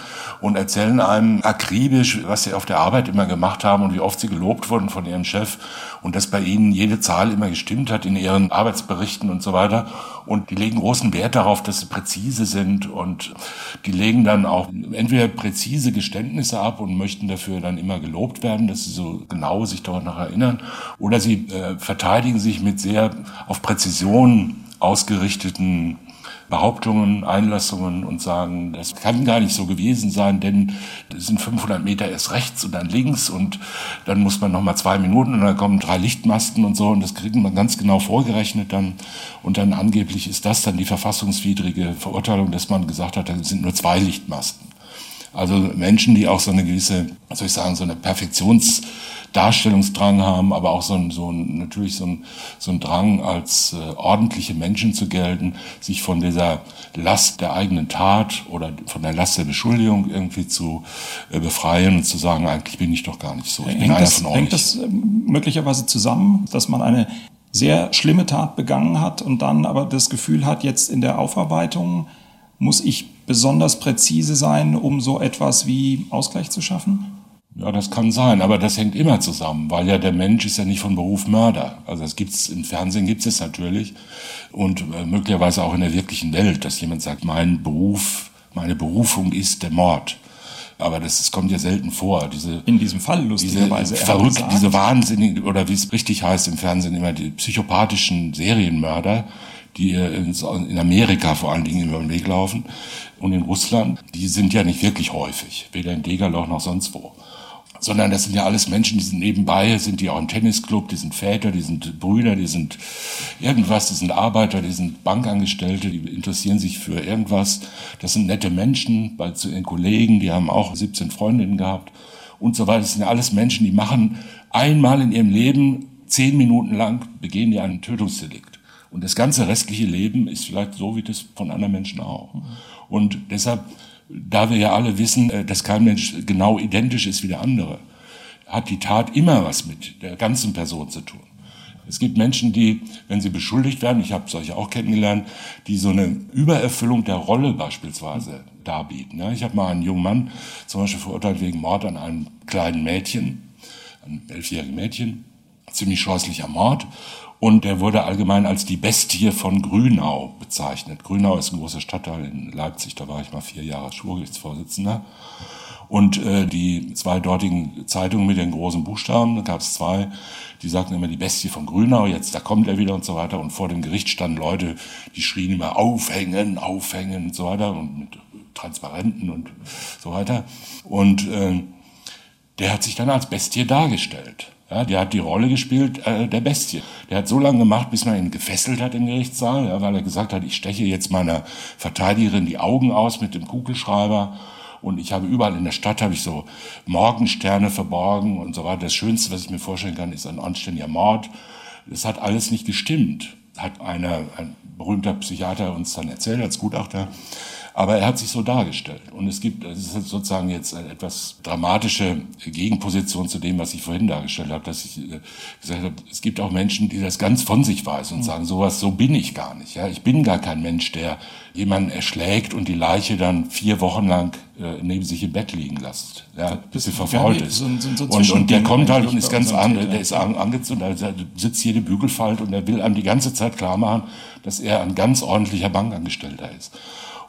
und erzählen einem akribisch, was sie auf der Arbeit immer gemacht haben und wie oft sie gelobt wurden von ihrem Chef und dass bei ihnen jede Zahl immer gestimmt hat in ihren Arbeitsberichten und so weiter. Und die legen großen Wert darauf, dass sie präzise sind und die legen dann auch entweder präzise Geständnisse ab und möchten dafür dann immer gelobt werden, dass sie so genau sich daran noch erinnern, oder sie äh, verteidigen sich mit sehr auf Präzision ausgerichteten Behauptungen, Einlassungen und sagen, das kann gar nicht so gewesen sein, denn es sind 500 Meter erst rechts und dann links und dann muss man noch mal zwei Minuten und dann kommen drei Lichtmasten und so und das kriegen man ganz genau vorgerechnet dann und dann angeblich ist das dann die verfassungswidrige Verurteilung, dass man gesagt hat, da sind nur zwei Lichtmasten. Also Menschen, die auch so eine gewisse, soll ich sagen, so eine Perfektions Darstellungsdrang haben, aber auch so ein, so ein natürlich so ein, so ein Drang, als äh, ordentliche Menschen zu gelten, sich von dieser Last der eigenen Tat oder von der Last der Beschuldigung irgendwie zu äh, befreien und zu sagen, eigentlich bin ich doch gar nicht so. Ich bin hängt das, von euch. Hängt das äh, möglicherweise zusammen, dass man eine sehr schlimme Tat begangen hat und dann aber das Gefühl hat, jetzt in der Aufarbeitung muss ich besonders präzise sein, um so etwas wie Ausgleich zu schaffen? Ja, das kann sein, aber das hängt immer zusammen, weil ja der Mensch ist ja nicht von Beruf Mörder. Also das gibt's im Fernsehen gibt's es natürlich und äh, möglicherweise auch in der wirklichen Welt, dass jemand sagt, mein Beruf, meine Berufung ist der Mord. Aber das, das kommt ja selten vor. Diese, in diesem Fall lustigerweise. Diese verrückt, diese wahnsinnigen, oder wie es richtig heißt im Fernsehen immer, die psychopathischen Serienmörder, die in Amerika vor allen Dingen über den Weg laufen und in Russland, die sind ja nicht wirklich häufig, weder in Degerloch noch sonst wo sondern das sind ja alles Menschen, die sind nebenbei, sind die auch im Tennisclub, die sind Väter, die sind Brüder, die sind irgendwas, die sind Arbeiter, die sind Bankangestellte, die interessieren sich für irgendwas. Das sind nette Menschen, bei ihren Kollegen, die haben auch 17 Freundinnen gehabt und so weiter. Das sind ja alles Menschen, die machen einmal in ihrem Leben zehn Minuten lang begehen die einen Tötungsdelikt. Und das ganze restliche Leben ist vielleicht so wie das von anderen Menschen auch. Und deshalb da wir ja alle wissen, äh, dass kein Mensch genau identisch ist wie der andere, hat die Tat immer was mit der ganzen Person zu tun. Es gibt Menschen, die, wenn sie beschuldigt werden, ich habe solche auch kennengelernt, die so eine Übererfüllung der Rolle beispielsweise darbieten. ich habe mal einen jungen Mann zum Beispiel verurteilt wegen Mord an einem kleinen Mädchen, einem elfjährigen Mädchen, ziemlich scheußlicher Mord. Und er wurde allgemein als die Bestie von Grünau bezeichnet. Grünau ist ein großer Stadtteil in Leipzig, da war ich mal vier Jahre Schwurgerichtsvorsitzender. Und äh, die zwei dortigen Zeitungen mit den großen Buchstaben, da gab es zwei, die sagten immer die Bestie von Grünau, jetzt da kommt er wieder und so weiter. Und vor dem Gericht standen Leute, die schrien immer aufhängen, aufhängen und so weiter und mit Transparenten und so weiter. Und äh, der hat sich dann als Bestie dargestellt. Ja, der hat die Rolle gespielt äh, der Bestie. Der hat so lange gemacht, bis man ihn gefesselt hat im Gerichtssaal, ja, weil er gesagt hat, ich steche jetzt meiner Verteidigerin die Augen aus mit dem Kugelschreiber. Und ich habe überall in der Stadt habe ich so Morgensterne verborgen und so weiter. Das Schönste, was ich mir vorstellen kann, ist ein anständiger Mord. Das hat alles nicht gestimmt, hat einer, ein berühmter Psychiater uns dann erzählt als Gutachter. Aber er hat sich so dargestellt. Und es gibt, es ist sozusagen jetzt eine etwas dramatische Gegenposition zu dem, was ich vorhin dargestellt habe, dass ich äh, gesagt habe, es gibt auch Menschen, die das ganz von sich weisen und mhm. sagen, sowas, so bin ich gar nicht. Ja, ich bin gar kein Mensch, der jemanden erschlägt und die Leiche dann vier Wochen lang äh, neben sich im Bett liegen lässt, ja, bis sie verfault ist. So, so, so und, und der kommt halt und ist ganz anders, der ist angezogen, also sitzt jede Bügelfalt und er will einem die ganze Zeit klar machen, dass er ein ganz ordentlicher Bankangestellter ist.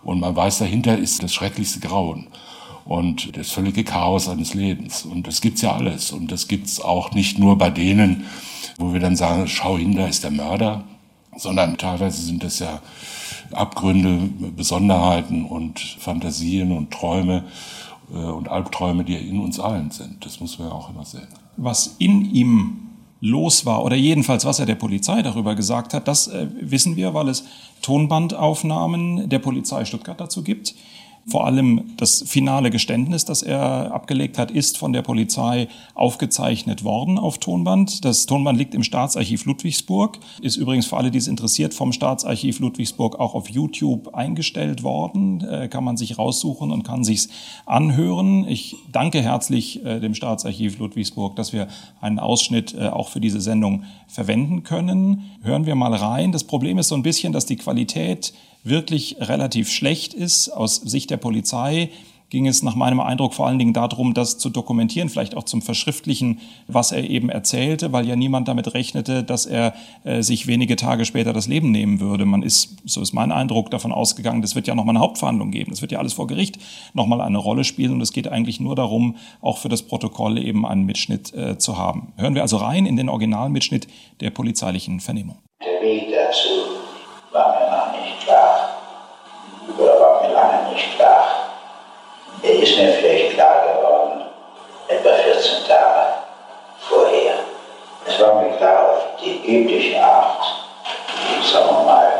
Und man weiß, dahinter ist das schrecklichste Grauen und das völlige Chaos eines Lebens. Und das gibt's ja alles. Und das gibt's auch nicht nur bei denen, wo wir dann sagen, schau hin, da ist der Mörder, sondern teilweise sind das ja Abgründe, Besonderheiten und Fantasien und Träume äh, und Albträume, die in uns allen sind. Das muss man ja auch immer sehen. Was in ihm los war oder jedenfalls was er der Polizei darüber gesagt hat, das äh, wissen wir, weil es Tonbandaufnahmen der Polizei Stuttgart dazu gibt. Vor allem das finale Geständnis, das er abgelegt hat, ist von der Polizei aufgezeichnet worden auf Tonband. Das Tonband liegt im Staatsarchiv Ludwigsburg, ist übrigens für alle, die es interessiert, vom Staatsarchiv Ludwigsburg auch auf YouTube eingestellt worden. Äh, kann man sich raussuchen und kann sich's anhören. Ich danke herzlich äh, dem Staatsarchiv Ludwigsburg, dass wir einen Ausschnitt äh, auch für diese Sendung verwenden können. Hören wir mal rein. Das Problem ist so ein bisschen, dass die Qualität wirklich relativ schlecht ist. Aus Sicht der Polizei ging es nach meinem Eindruck vor allen Dingen darum, das zu dokumentieren, vielleicht auch zum Verschriftlichen, was er eben erzählte, weil ja niemand damit rechnete, dass er äh, sich wenige Tage später das Leben nehmen würde. Man ist, so ist mein Eindruck, davon ausgegangen, das wird ja nochmal eine Hauptverhandlung geben. Das wird ja alles vor Gericht nochmal eine Rolle spielen und es geht eigentlich nur darum, auch für das Protokoll eben einen Mitschnitt äh, zu haben. Hören wir also rein in den Originalmitschnitt der polizeilichen Vernehmung. Der Weg dazu war mir noch nicht klar. nicht klar. Er ist mir vielleicht klar geworden, etwa 14 Tage vorher. Es war mir klar auf die übliche Art, sagen wir mal,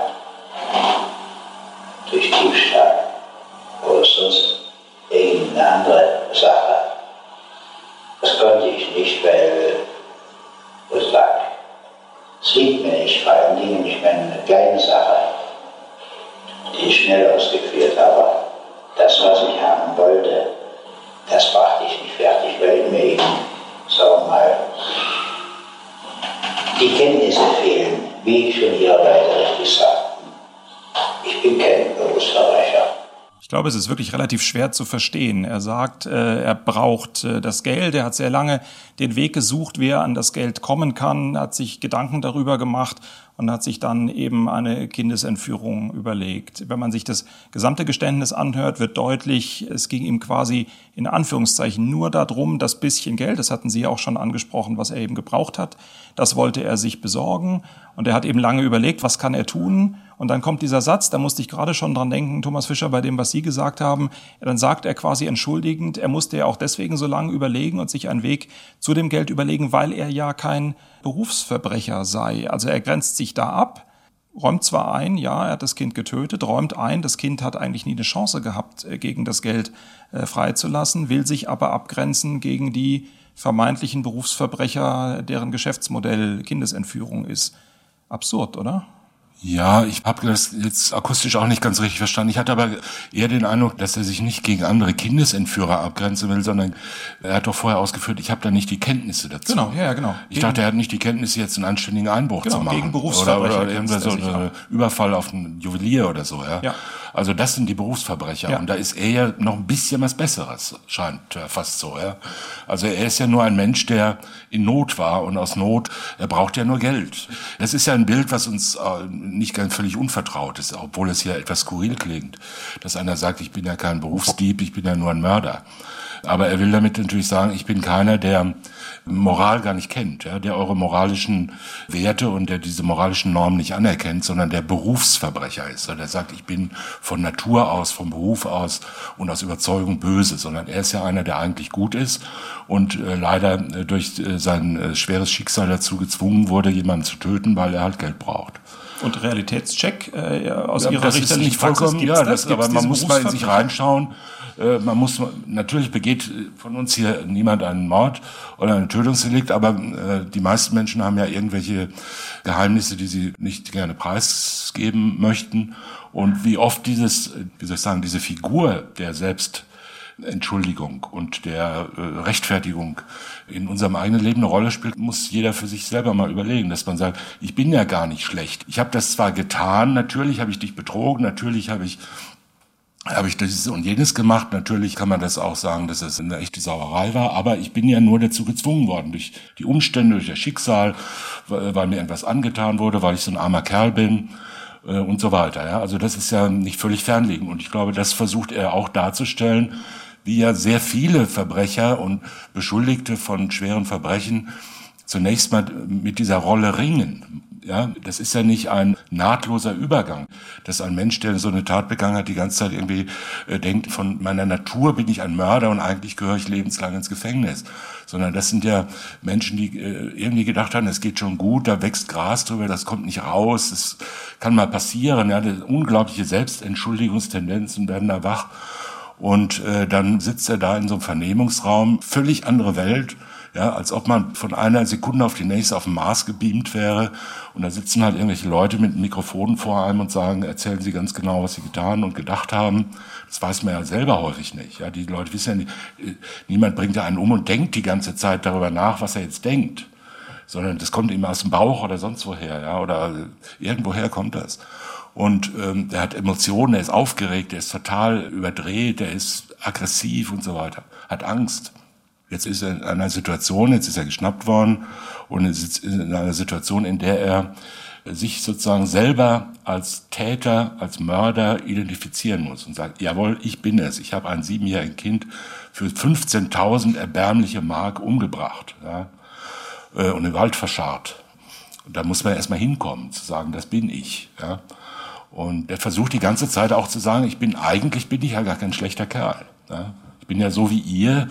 durch Diebstahl oder sonst irgendeine andere Sache. Das konnte ich nicht, weil es lag. Es liegt mir nicht, vor allen Dingen nicht mehr eine kleine Sache, die ich schnell ausgeführt habe. Das, was ich haben wollte, das brachte ich nicht fertig, weil mir eben, sagen wir mal, die Kenntnisse fehlen, wie ich schon hier weiter richtig sagten. Ich bin kein Berufsverbrecher. Ich glaube, es ist wirklich relativ schwer zu verstehen. Er sagt, äh, er braucht äh, das Geld. Er hat sehr lange den Weg gesucht, wie er an das Geld kommen kann, hat sich Gedanken darüber gemacht und hat sich dann eben eine Kindesentführung überlegt. Wenn man sich das gesamte Geständnis anhört, wird deutlich, es ging ihm quasi in Anführungszeichen nur darum, das bisschen Geld, das hatten Sie ja auch schon angesprochen, was er eben gebraucht hat, das wollte er sich besorgen. Und er hat eben lange überlegt, was kann er tun? Und dann kommt dieser Satz, da musste ich gerade schon dran denken, Thomas Fischer, bei dem, was Sie gesagt haben, dann sagt er quasi entschuldigend, er musste ja auch deswegen so lange überlegen und sich einen Weg zu dem Geld überlegen, weil er ja kein Berufsverbrecher sei. Also er grenzt sich da ab, räumt zwar ein, ja, er hat das Kind getötet, räumt ein, das Kind hat eigentlich nie eine Chance gehabt, äh, gegen das Geld äh, freizulassen, will sich aber abgrenzen gegen die vermeintlichen Berufsverbrecher, deren Geschäftsmodell Kindesentführung ist. Absurd, oder? Ja, ich habe das jetzt akustisch auch nicht ganz richtig verstanden. Ich hatte aber eher den Eindruck, dass er sich nicht gegen andere Kindesentführer abgrenzen will, sondern er hat doch vorher ausgeführt, ich habe da nicht die Kenntnisse dazu. Genau, ja, genau. Ich gegen, dachte, er hat nicht die Kenntnisse, jetzt einen anständigen Einbruch genau, zu machen. Gegen Berufsverbrecher oder, oder irgendwer so einen Überfall auf einen Juwelier oder so. Ja. ja. Also das sind die Berufsverbrecher. Ja. Und da ist er ja noch ein bisschen was Besseres, scheint fast so. Ja. Also er ist ja nur ein Mensch, der in Not war und aus Not, er braucht ja nur Geld. Das ist ja ein Bild, was uns äh, nicht ganz völlig unvertraut ist, obwohl es hier etwas skurril klingt, dass einer sagt, ich bin ja kein Berufsdieb, ich bin ja nur ein Mörder. Aber er will damit natürlich sagen, ich bin keiner, der Moral gar nicht kennt, ja, der eure moralischen Werte und der diese moralischen Normen nicht anerkennt, sondern der Berufsverbrecher ist. Der sagt, ich bin von Natur aus, vom Beruf aus und aus Überzeugung böse, sondern er ist ja einer, der eigentlich gut ist und äh, leider äh, durch äh, sein äh, schweres Schicksal dazu gezwungen wurde, jemanden zu töten, weil er halt Geld braucht. Und Realitätscheck äh, aus ja, Ihrer das richterlichen ist nicht vollkommen, Praxis, ja, das, aber man muss mal in sich reinschauen äh, man muss, natürlich begeht von uns hier niemand einen Mord oder ein Tötungsdelikt, aber äh, die meisten Menschen haben ja irgendwelche Geheimnisse, die sie nicht gerne preisgeben möchten. Und wie oft dieses, wie soll ich sagen, diese Figur der Selbstentschuldigung und der äh, Rechtfertigung in unserem eigenen Leben eine Rolle spielt, muss jeder für sich selber mal überlegen, dass man sagt, ich bin ja gar nicht schlecht. Ich habe das zwar getan, natürlich habe ich dich betrogen, natürlich habe ich habe ich dieses und jenes gemacht. Natürlich kann man das auch sagen, dass es eine echte Sauerei war, aber ich bin ja nur dazu gezwungen worden durch die Umstände, durch das Schicksal, weil mir etwas angetan wurde, weil ich so ein armer Kerl bin äh, und so weiter. Ja? Also das ist ja nicht völlig fernliegend und ich glaube, das versucht er auch darzustellen, wie ja sehr viele Verbrecher und Beschuldigte von schweren Verbrechen zunächst mal mit dieser Rolle ringen. Ja, das ist ja nicht ein nahtloser Übergang, dass ein Mensch, der so eine Tat begangen hat, die ganze Zeit irgendwie äh, denkt, von meiner Natur bin ich ein Mörder und eigentlich gehöre ich lebenslang ins Gefängnis. Sondern das sind ja Menschen, die äh, irgendwie gedacht haben, es geht schon gut, da wächst Gras drüber, das kommt nicht raus, das kann mal passieren. Ja, unglaubliche Selbstentschuldigungstendenzen werden da wach. Und äh, dann sitzt er da in so einem Vernehmungsraum, völlig andere Welt ja, als ob man von einer Sekunde auf die nächste auf den Mars gebeamt wäre. Und da sitzen halt irgendwelche Leute mit Mikrofonen vor einem und sagen, erzählen Sie ganz genau, was Sie getan und gedacht haben. Das weiß man ja selber häufig nicht. Ja, die Leute wissen ja nicht, äh, niemand bringt ja einen um und denkt die ganze Zeit darüber nach, was er jetzt denkt. Sondern das kommt ihm aus dem Bauch oder sonst woher, ja, oder irgendwoher kommt das. Und ähm, er hat Emotionen, er ist aufgeregt, er ist total überdreht, er ist aggressiv und so weiter, hat Angst. Jetzt ist er in einer Situation, jetzt ist er geschnappt worden und ist in einer Situation, in der er sich sozusagen selber als Täter, als Mörder identifizieren muss und sagt, jawohl, ich bin es. Ich habe ein siebenjähriges Kind für 15.000 erbärmliche Mark umgebracht ja, äh, und im Wald verscharrt. Und da muss man erstmal hinkommen, zu sagen, das bin ich. Ja. Und er versucht die ganze Zeit auch zu sagen, ich bin eigentlich bin ich ja gar kein schlechter Kerl. Ja? Ich bin ja so wie ihr,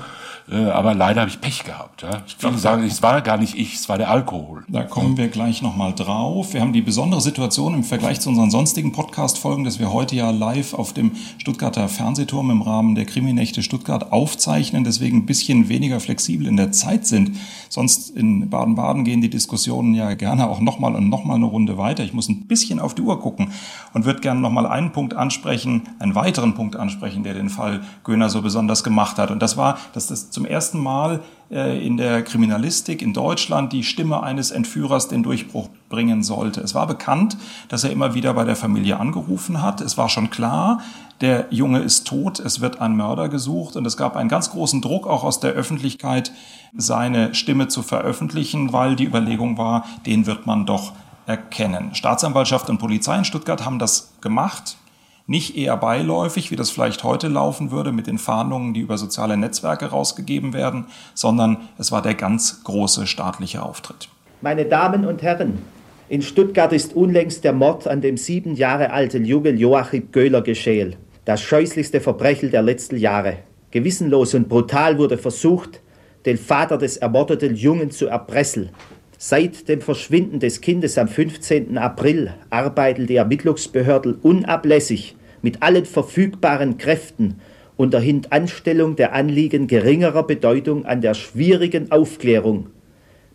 äh, aber leider habe ich Pech gehabt. Ja. Viele sagen, es war gar nicht ich, es war der Alkohol. Da kommen wir gleich nochmal drauf. Wir haben die besondere Situation im Vergleich zu unseren sonstigen Podcast-Folgen, dass wir heute ja live auf dem Stuttgarter Fernsehturm im Rahmen der Kriminächte Stuttgart aufzeichnen, deswegen ein bisschen weniger flexibel in der Zeit sind. Sonst in Baden-Baden gehen die Diskussionen ja gerne auch nochmal und nochmal eine Runde weiter. Ich muss ein bisschen auf die Uhr gucken und würde gerne nochmal einen Punkt ansprechen, einen weiteren Punkt ansprechen, der den Fall Göhner so besonders gemacht hat. Und das war, dass das zum ersten Mal äh, in der Kriminalistik in Deutschland die Stimme eines Entführers den Durchbruch bringen sollte. Es war bekannt, dass er immer wieder bei der Familie angerufen hat. Es war schon klar, der Junge ist tot, es wird ein Mörder gesucht und es gab einen ganz großen Druck auch aus der Öffentlichkeit, seine Stimme zu veröffentlichen, weil die Überlegung war, den wird man doch erkennen. Staatsanwaltschaft und Polizei in Stuttgart haben das gemacht nicht eher beiläufig, wie das vielleicht heute laufen würde mit den Fahndungen, die über soziale Netzwerke rausgegeben werden, sondern es war der ganz große staatliche Auftritt. Meine Damen und Herren, in Stuttgart ist unlängst der Mord an dem sieben Jahre alten Jungen Joachim Göhler geschehen. Das scheußlichste Verbrechen der letzten Jahre. Gewissenlos und brutal wurde versucht, den Vater des ermordeten Jungen zu erpressen. Seit dem Verschwinden des Kindes am 15. April arbeiten die Ermittlungsbehörden unablässig mit allen verfügbaren Kräften unter Hintanstellung der Anliegen geringerer Bedeutung an der schwierigen Aufklärung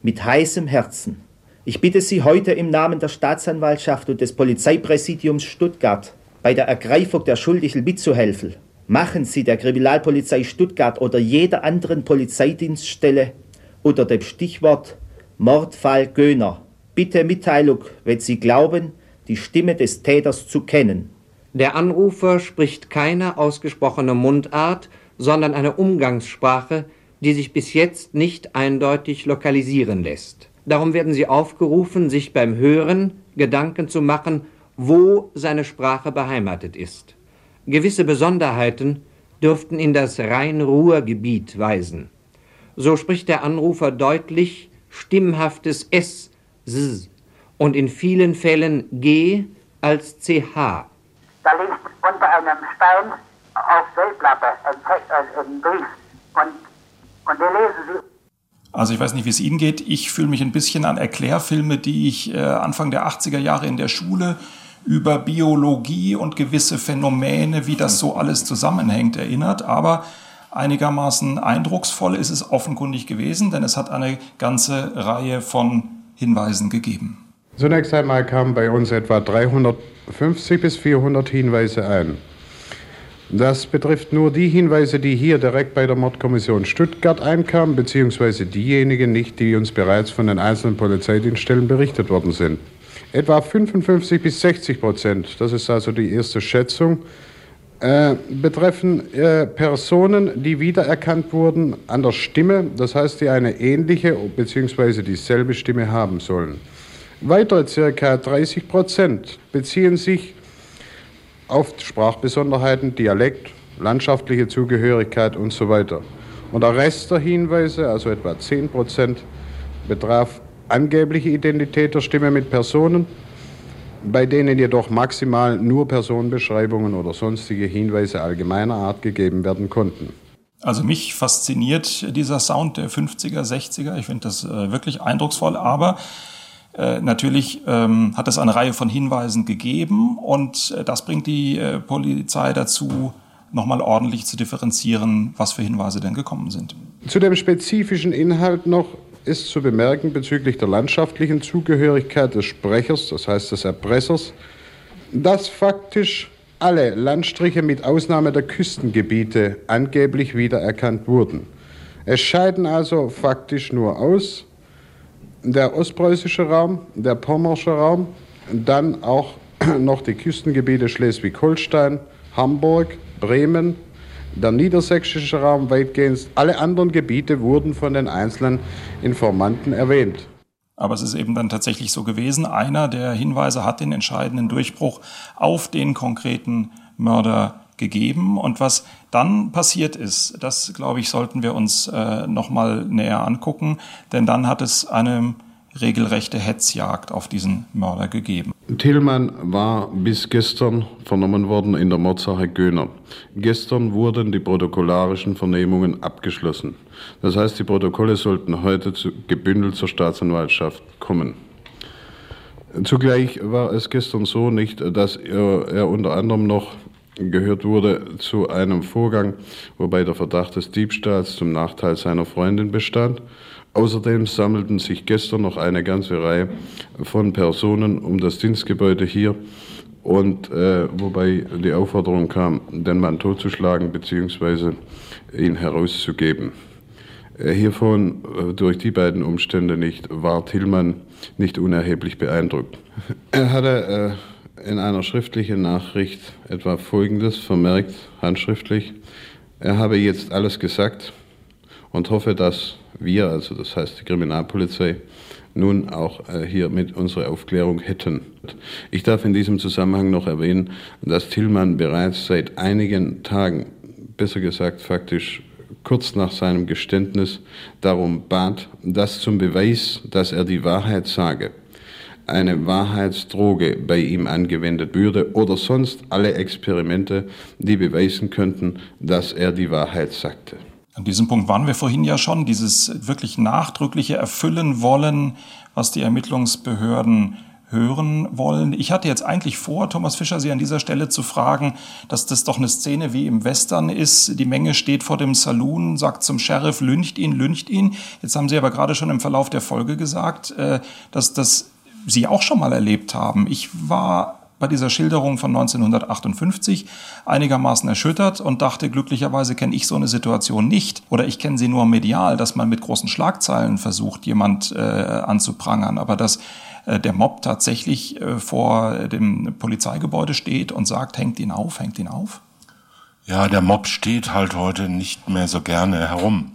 mit heißem Herzen. Ich bitte Sie heute im Namen der Staatsanwaltschaft und des Polizeipräsidiums Stuttgart bei der Ergreifung der Schuldigen mitzuhelfen. Machen Sie der Kriminalpolizei Stuttgart oder jeder anderen Polizeidienststelle unter dem Stichwort Mordfall Göhner. Bitte Mitteilung, wenn Sie glauben, die Stimme des Täters zu kennen. Der Anrufer spricht keine ausgesprochene Mundart, sondern eine Umgangssprache, die sich bis jetzt nicht eindeutig lokalisieren lässt. Darum werden Sie aufgerufen, sich beim Hören Gedanken zu machen, wo seine Sprache beheimatet ist. Gewisse Besonderheiten dürften in das Rhein-Ruhr-Gebiet weisen. So spricht der Anrufer deutlich stimmhaftes S, S und in vielen Fällen G als CH. Da liegt unter einem Stein auf Seeplatte ein, ein Brief und, und den lesen Sie. Also ich weiß nicht, wie es Ihnen geht. Ich fühle mich ein bisschen an Erklärfilme, die ich äh, Anfang der 80er Jahre in der Schule über Biologie und gewisse Phänomene, wie das so alles zusammenhängt, erinnert. Aber einigermaßen eindrucksvoll ist es offenkundig gewesen, denn es hat eine ganze Reihe von Hinweisen gegeben. Zunächst einmal kamen bei uns etwa 350 bis 400 Hinweise ein. Das betrifft nur die Hinweise, die hier direkt bei der Mordkommission Stuttgart einkamen, beziehungsweise diejenigen nicht, die uns bereits von den einzelnen Polizeidienststellen berichtet worden sind. Etwa 55 bis 60 Prozent, das ist also die erste Schätzung, äh, betreffen äh, Personen, die wiedererkannt wurden an der Stimme, das heißt, die eine ähnliche bzw. dieselbe Stimme haben sollen. Weitere ca. 30 Prozent beziehen sich auf Sprachbesonderheiten, Dialekt, landschaftliche Zugehörigkeit und so weiter. Und der Rest der Hinweise, also etwa 10 Prozent, betraf angebliche Identität der Stimme mit Personen, bei denen jedoch maximal nur Personenbeschreibungen oder sonstige Hinweise allgemeiner Art gegeben werden konnten. Also mich fasziniert dieser Sound der 50er, 60er. Ich finde das äh, wirklich eindrucksvoll, aber äh, natürlich ähm, hat es eine Reihe von Hinweisen gegeben und äh, das bringt die äh, Polizei dazu, nochmal ordentlich zu differenzieren, was für Hinweise denn gekommen sind. Zu dem spezifischen Inhalt noch ist zu bemerken bezüglich der landschaftlichen Zugehörigkeit des Sprechers, das heißt des Erpressers, dass faktisch alle Landstriche mit Ausnahme der Küstengebiete angeblich wiedererkannt wurden. Es scheiden also faktisch nur aus der ostpreußische Raum, der pommersche Raum, dann auch noch die Küstengebiete Schleswig-Holstein, Hamburg, Bremen, der niedersächsische Raum weitgehend. Alle anderen Gebiete wurden von den einzelnen Informanten erwähnt. Aber es ist eben dann tatsächlich so gewesen. Einer der Hinweise hat den entscheidenden Durchbruch auf den konkreten Mörder gegeben. Und was dann passiert ist, das, glaube ich, sollten wir uns äh, nochmal näher angucken. Denn dann hat es eine regelrechte Hetzjagd auf diesen Mörder gegeben. Tillmann war bis gestern vernommen worden in der Mordsache Göhner. Gestern wurden die protokollarischen Vernehmungen abgeschlossen. Das heißt, die Protokolle sollten heute zu, gebündelt zur Staatsanwaltschaft kommen. Zugleich war es gestern so nicht, dass er, er unter anderem noch gehört wurde zu einem Vorgang, wobei der Verdacht des Diebstahls zum Nachteil seiner Freundin bestand Außerdem sammelten sich gestern noch eine ganze Reihe von Personen um das Dienstgebäude hier und äh, wobei die Aufforderung kam, den Mann totzuschlagen bzw. ihn herauszugeben. Äh, hiervon, äh, durch die beiden Umstände nicht, war Tillmann nicht unerheblich beeindruckt. Er hatte äh, in einer schriftlichen Nachricht etwa Folgendes vermerkt, handschriftlich. Er habe jetzt alles gesagt und hoffe, dass wir, also das heißt die Kriminalpolizei, nun auch äh, hier mit unserer Aufklärung hätten. Ich darf in diesem Zusammenhang noch erwähnen, dass Tillmann bereits seit einigen Tagen, besser gesagt faktisch kurz nach seinem Geständnis, darum bat, dass zum Beweis, dass er die Wahrheit sage, eine Wahrheitsdroge bei ihm angewendet würde oder sonst alle Experimente, die beweisen könnten, dass er die Wahrheit sagte. An diesem Punkt waren wir vorhin ja schon, dieses wirklich nachdrückliche Erfüllen wollen, was die Ermittlungsbehörden hören wollen. Ich hatte jetzt eigentlich vor, Thomas Fischer, Sie an dieser Stelle zu fragen, dass das doch eine Szene wie im Western ist. Die Menge steht vor dem Saloon, sagt zum Sheriff, lüncht ihn, lüncht ihn. Jetzt haben Sie aber gerade schon im Verlauf der Folge gesagt, äh, dass das Sie auch schon mal erlebt haben. Ich war bei dieser Schilderung von 1958 einigermaßen erschüttert und dachte, glücklicherweise kenne ich so eine Situation nicht oder ich kenne sie nur medial, dass man mit großen Schlagzeilen versucht, jemand äh, anzuprangern, aber dass äh, der Mob tatsächlich äh, vor dem Polizeigebäude steht und sagt, hängt ihn auf, hängt ihn auf? Ja, der Mob steht halt heute nicht mehr so gerne herum,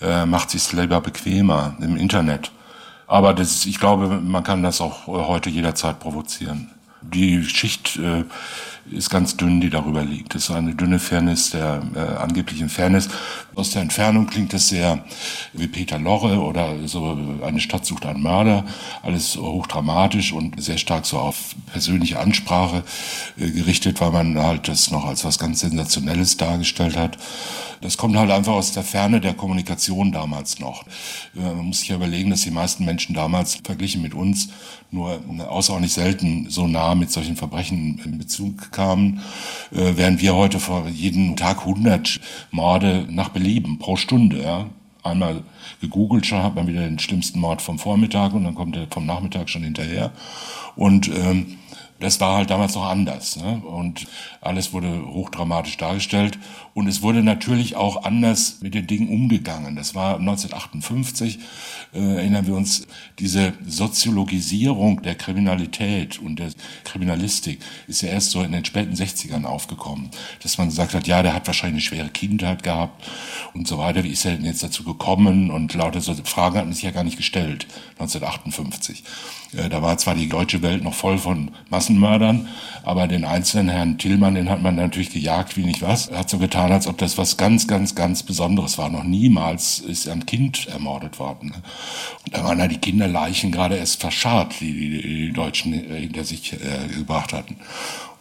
äh, macht sich lieber bequemer im Internet. Aber das, ich glaube, man kann das auch heute jederzeit provozieren die Schicht äh, ist ganz dünn, die darüber liegt. Das ist eine dünne Fairness der äh, angeblichen Fairness. Aus der Entfernung klingt das sehr wie Peter Lorre oder so eine Stadt sucht einen Mörder. Alles hochdramatisch und sehr stark so auf persönliche Ansprache äh, gerichtet, weil man halt das noch als was ganz Sensationelles dargestellt hat. Das kommt halt einfach aus der Ferne der Kommunikation damals noch. Äh, man muss sich ja überlegen, dass die meisten Menschen damals verglichen mit uns nur außerordentlich selten so nah mit solchen Verbrechen in Bezug kamen, äh, während wir heute vor jeden Tag 100 Morde nach Belieben pro Stunde, ja, einmal gegoogelt, schon hat man wieder den schlimmsten Mord vom Vormittag und dann kommt der vom Nachmittag schon hinterher. Und ähm, das war halt damals noch anders. Ne? Und alles wurde hochdramatisch dargestellt. Und es wurde natürlich auch anders mit den Dingen umgegangen. Das war 1958, äh, erinnern wir uns, diese Soziologisierung der Kriminalität und der Kriminalistik ist ja erst so in den späten 60ern aufgekommen. Dass man gesagt hat, ja, der hat wahrscheinlich eine schwere Kindheit gehabt und so weiter. Wie ist er denn jetzt dazu gekommen? Und lauter so Fragen hat man sich ja gar nicht gestellt, 1958. Äh, da war zwar die deutsche Welt noch voll von Massenmördern, aber den einzelnen Herrn Tillmann, den hat man natürlich gejagt wie nicht was. Er hat so getan, als ob das was ganz, ganz, ganz Besonderes war. Noch niemals ist ein Kind ermordet worden. Und da waren ja die Kinderleichen gerade erst verscharrt, die die, die Deutschen hinter sich äh, gebracht hatten.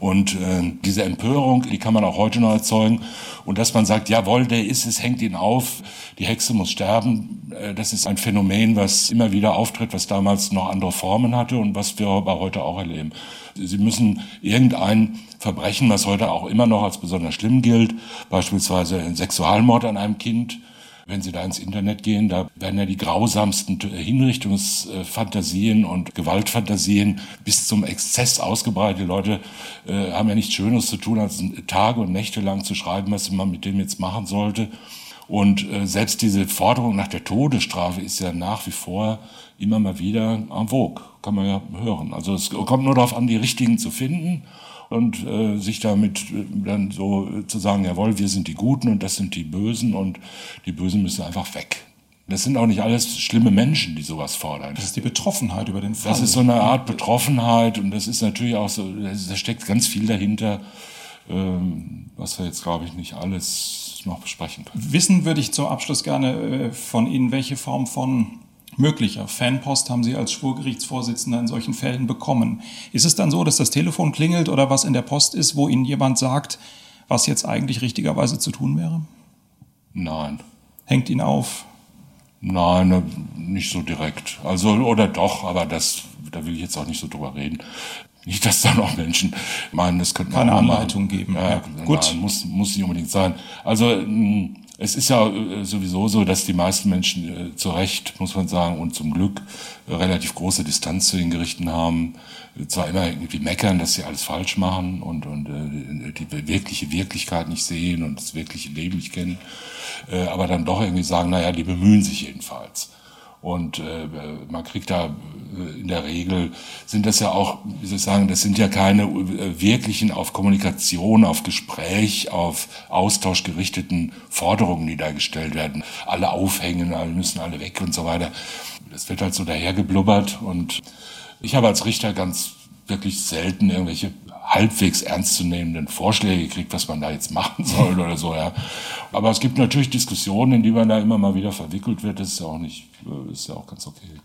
Und äh, diese Empörung, die kann man auch heute noch erzeugen. Und dass man sagt, jawohl, der ist es, hängt ihn auf, die Hexe muss sterben, äh, das ist ein Phänomen, was immer wieder auftritt, was damals noch andere Formen hatte und was wir aber heute auch erleben. Sie müssen irgendein Verbrechen, was heute auch immer noch als besonders schlimm gilt, beispielsweise ein Sexualmord an einem Kind, wenn Sie da ins Internet gehen, da werden ja die grausamsten Hinrichtungsfantasien und Gewaltfantasien bis zum Exzess ausgebreitet. Die Leute äh, haben ja nichts Schönes zu tun, als Tage und Nächte lang zu schreiben, was man mit dem jetzt machen sollte. Und äh, selbst diese Forderung nach der Todesstrafe ist ja nach wie vor immer mal wieder am vogue, kann man ja hören. Also es kommt nur darauf an, die richtigen zu finden und äh, sich damit äh, dann so äh, zu sagen, jawohl, wir sind die Guten und das sind die Bösen und die Bösen müssen einfach weg. Das sind auch nicht alles schlimme Menschen, die sowas fordern. Das ist die Betroffenheit über den Fall. Das ist so eine Art Betroffenheit und das ist natürlich auch so, da steckt ganz viel dahinter, ähm, was wir jetzt, glaube ich, nicht alles noch besprechen können. Wissen würde ich zum Abschluss gerne äh, von Ihnen, welche Form von möglicher Fanpost haben Sie als Schwurgerichtsvorsitzender in solchen Fällen bekommen. Ist es dann so, dass das Telefon klingelt oder was in der Post ist, wo Ihnen jemand sagt, was jetzt eigentlich richtigerweise zu tun wäre? Nein. Hängt ihn auf? Nein, ne, nicht so direkt. Also, oder doch, aber das, da will ich jetzt auch nicht so drüber reden. Nicht, dass da noch Menschen meinen, das könnte man Keine Anleitung geben. Ja, ja, gut. Nein, muss, muss nicht unbedingt sein. Also, hm, es ist ja äh, sowieso so, dass die meisten Menschen äh, zu Recht, muss man sagen, und zum Glück äh, relativ große Distanz zu den Gerichten haben. Zwar immer irgendwie meckern, dass sie alles falsch machen und, und äh, die wirkliche Wirklichkeit nicht sehen und das wirkliche Leben nicht kennen, äh, aber dann doch irgendwie sagen, naja, die bemühen sich jedenfalls. Und äh, man kriegt da äh, in der Regel, sind das ja auch, wie soll ich sagen, das sind ja keine äh, wirklichen auf Kommunikation, auf Gespräch, auf Austausch gerichteten Forderungen, die da gestellt werden. Alle aufhängen, alle müssen alle weg und so weiter. Das wird halt so dahergeblubbert und ich habe als Richter ganz wirklich selten irgendwelche halbwegs ernstzunehmenden Vorschläge gekriegt, was man da jetzt machen soll oder so, ja. Aber es gibt natürlich Diskussionen, in die man da immer mal wieder verwickelt wird. Das ist ja auch nicht, ist ja auch ganz okay.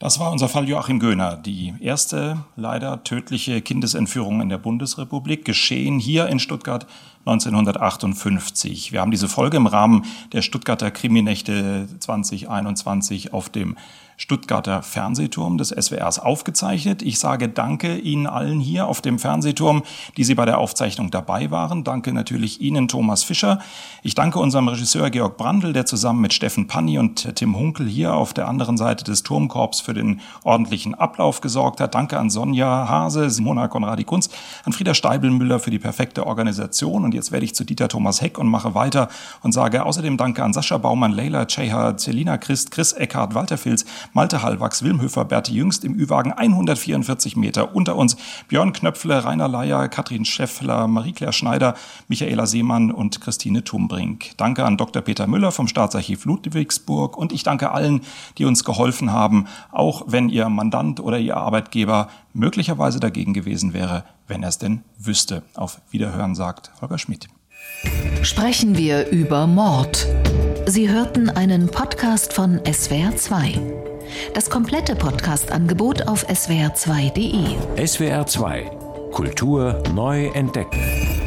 Das war unser Fall Joachim Göhner, die erste leider tödliche Kindesentführung in der Bundesrepublik, geschehen hier in Stuttgart 1958. Wir haben diese Folge im Rahmen der Stuttgarter Kriminächte 2021 auf dem Stuttgarter Fernsehturm des SWRs aufgezeichnet. Ich sage Danke Ihnen allen hier auf dem Fernsehturm, die Sie bei der Aufzeichnung dabei waren. Danke natürlich Ihnen, Thomas Fischer. Ich danke unserem Regisseur Georg Brandl, der zusammen mit Steffen Panni und Tim Hunkel hier auf der anderen Seite des Turmkorbs für den ordentlichen Ablauf gesorgt hat. Danke an Sonja Hase, Simona Konradi-Kunz, an Frieda Steibelmüller für die perfekte Organisation. Jetzt werde ich zu Dieter Thomas Heck und mache weiter und sage außerdem Danke an Sascha Baumann, Leila Ceha, Celina Christ, Chris Eckhardt, Walter Filz, Malte Hallwachs, Wilmhöfer, Berti Jüngst im Ü-Wagen 144 Meter unter uns, Björn Knöpfle, Rainer Leier, Katrin Scheffler, Marie-Claire Schneider, Michaela Seemann und Christine Tumbrink. Danke an Dr. Peter Müller vom Staatsarchiv Ludwigsburg und ich danke allen, die uns geholfen haben, auch wenn Ihr Mandant oder Ihr Arbeitgeber möglicherweise dagegen gewesen wäre, wenn er es denn wüsste. Auf Wiederhören sagt Holger Schmidt. Sprechen wir über Mord. Sie hörten einen Podcast von SWR2. Das komplette Podcast-Angebot auf swr2.de. SWR2 Kultur neu entdecken.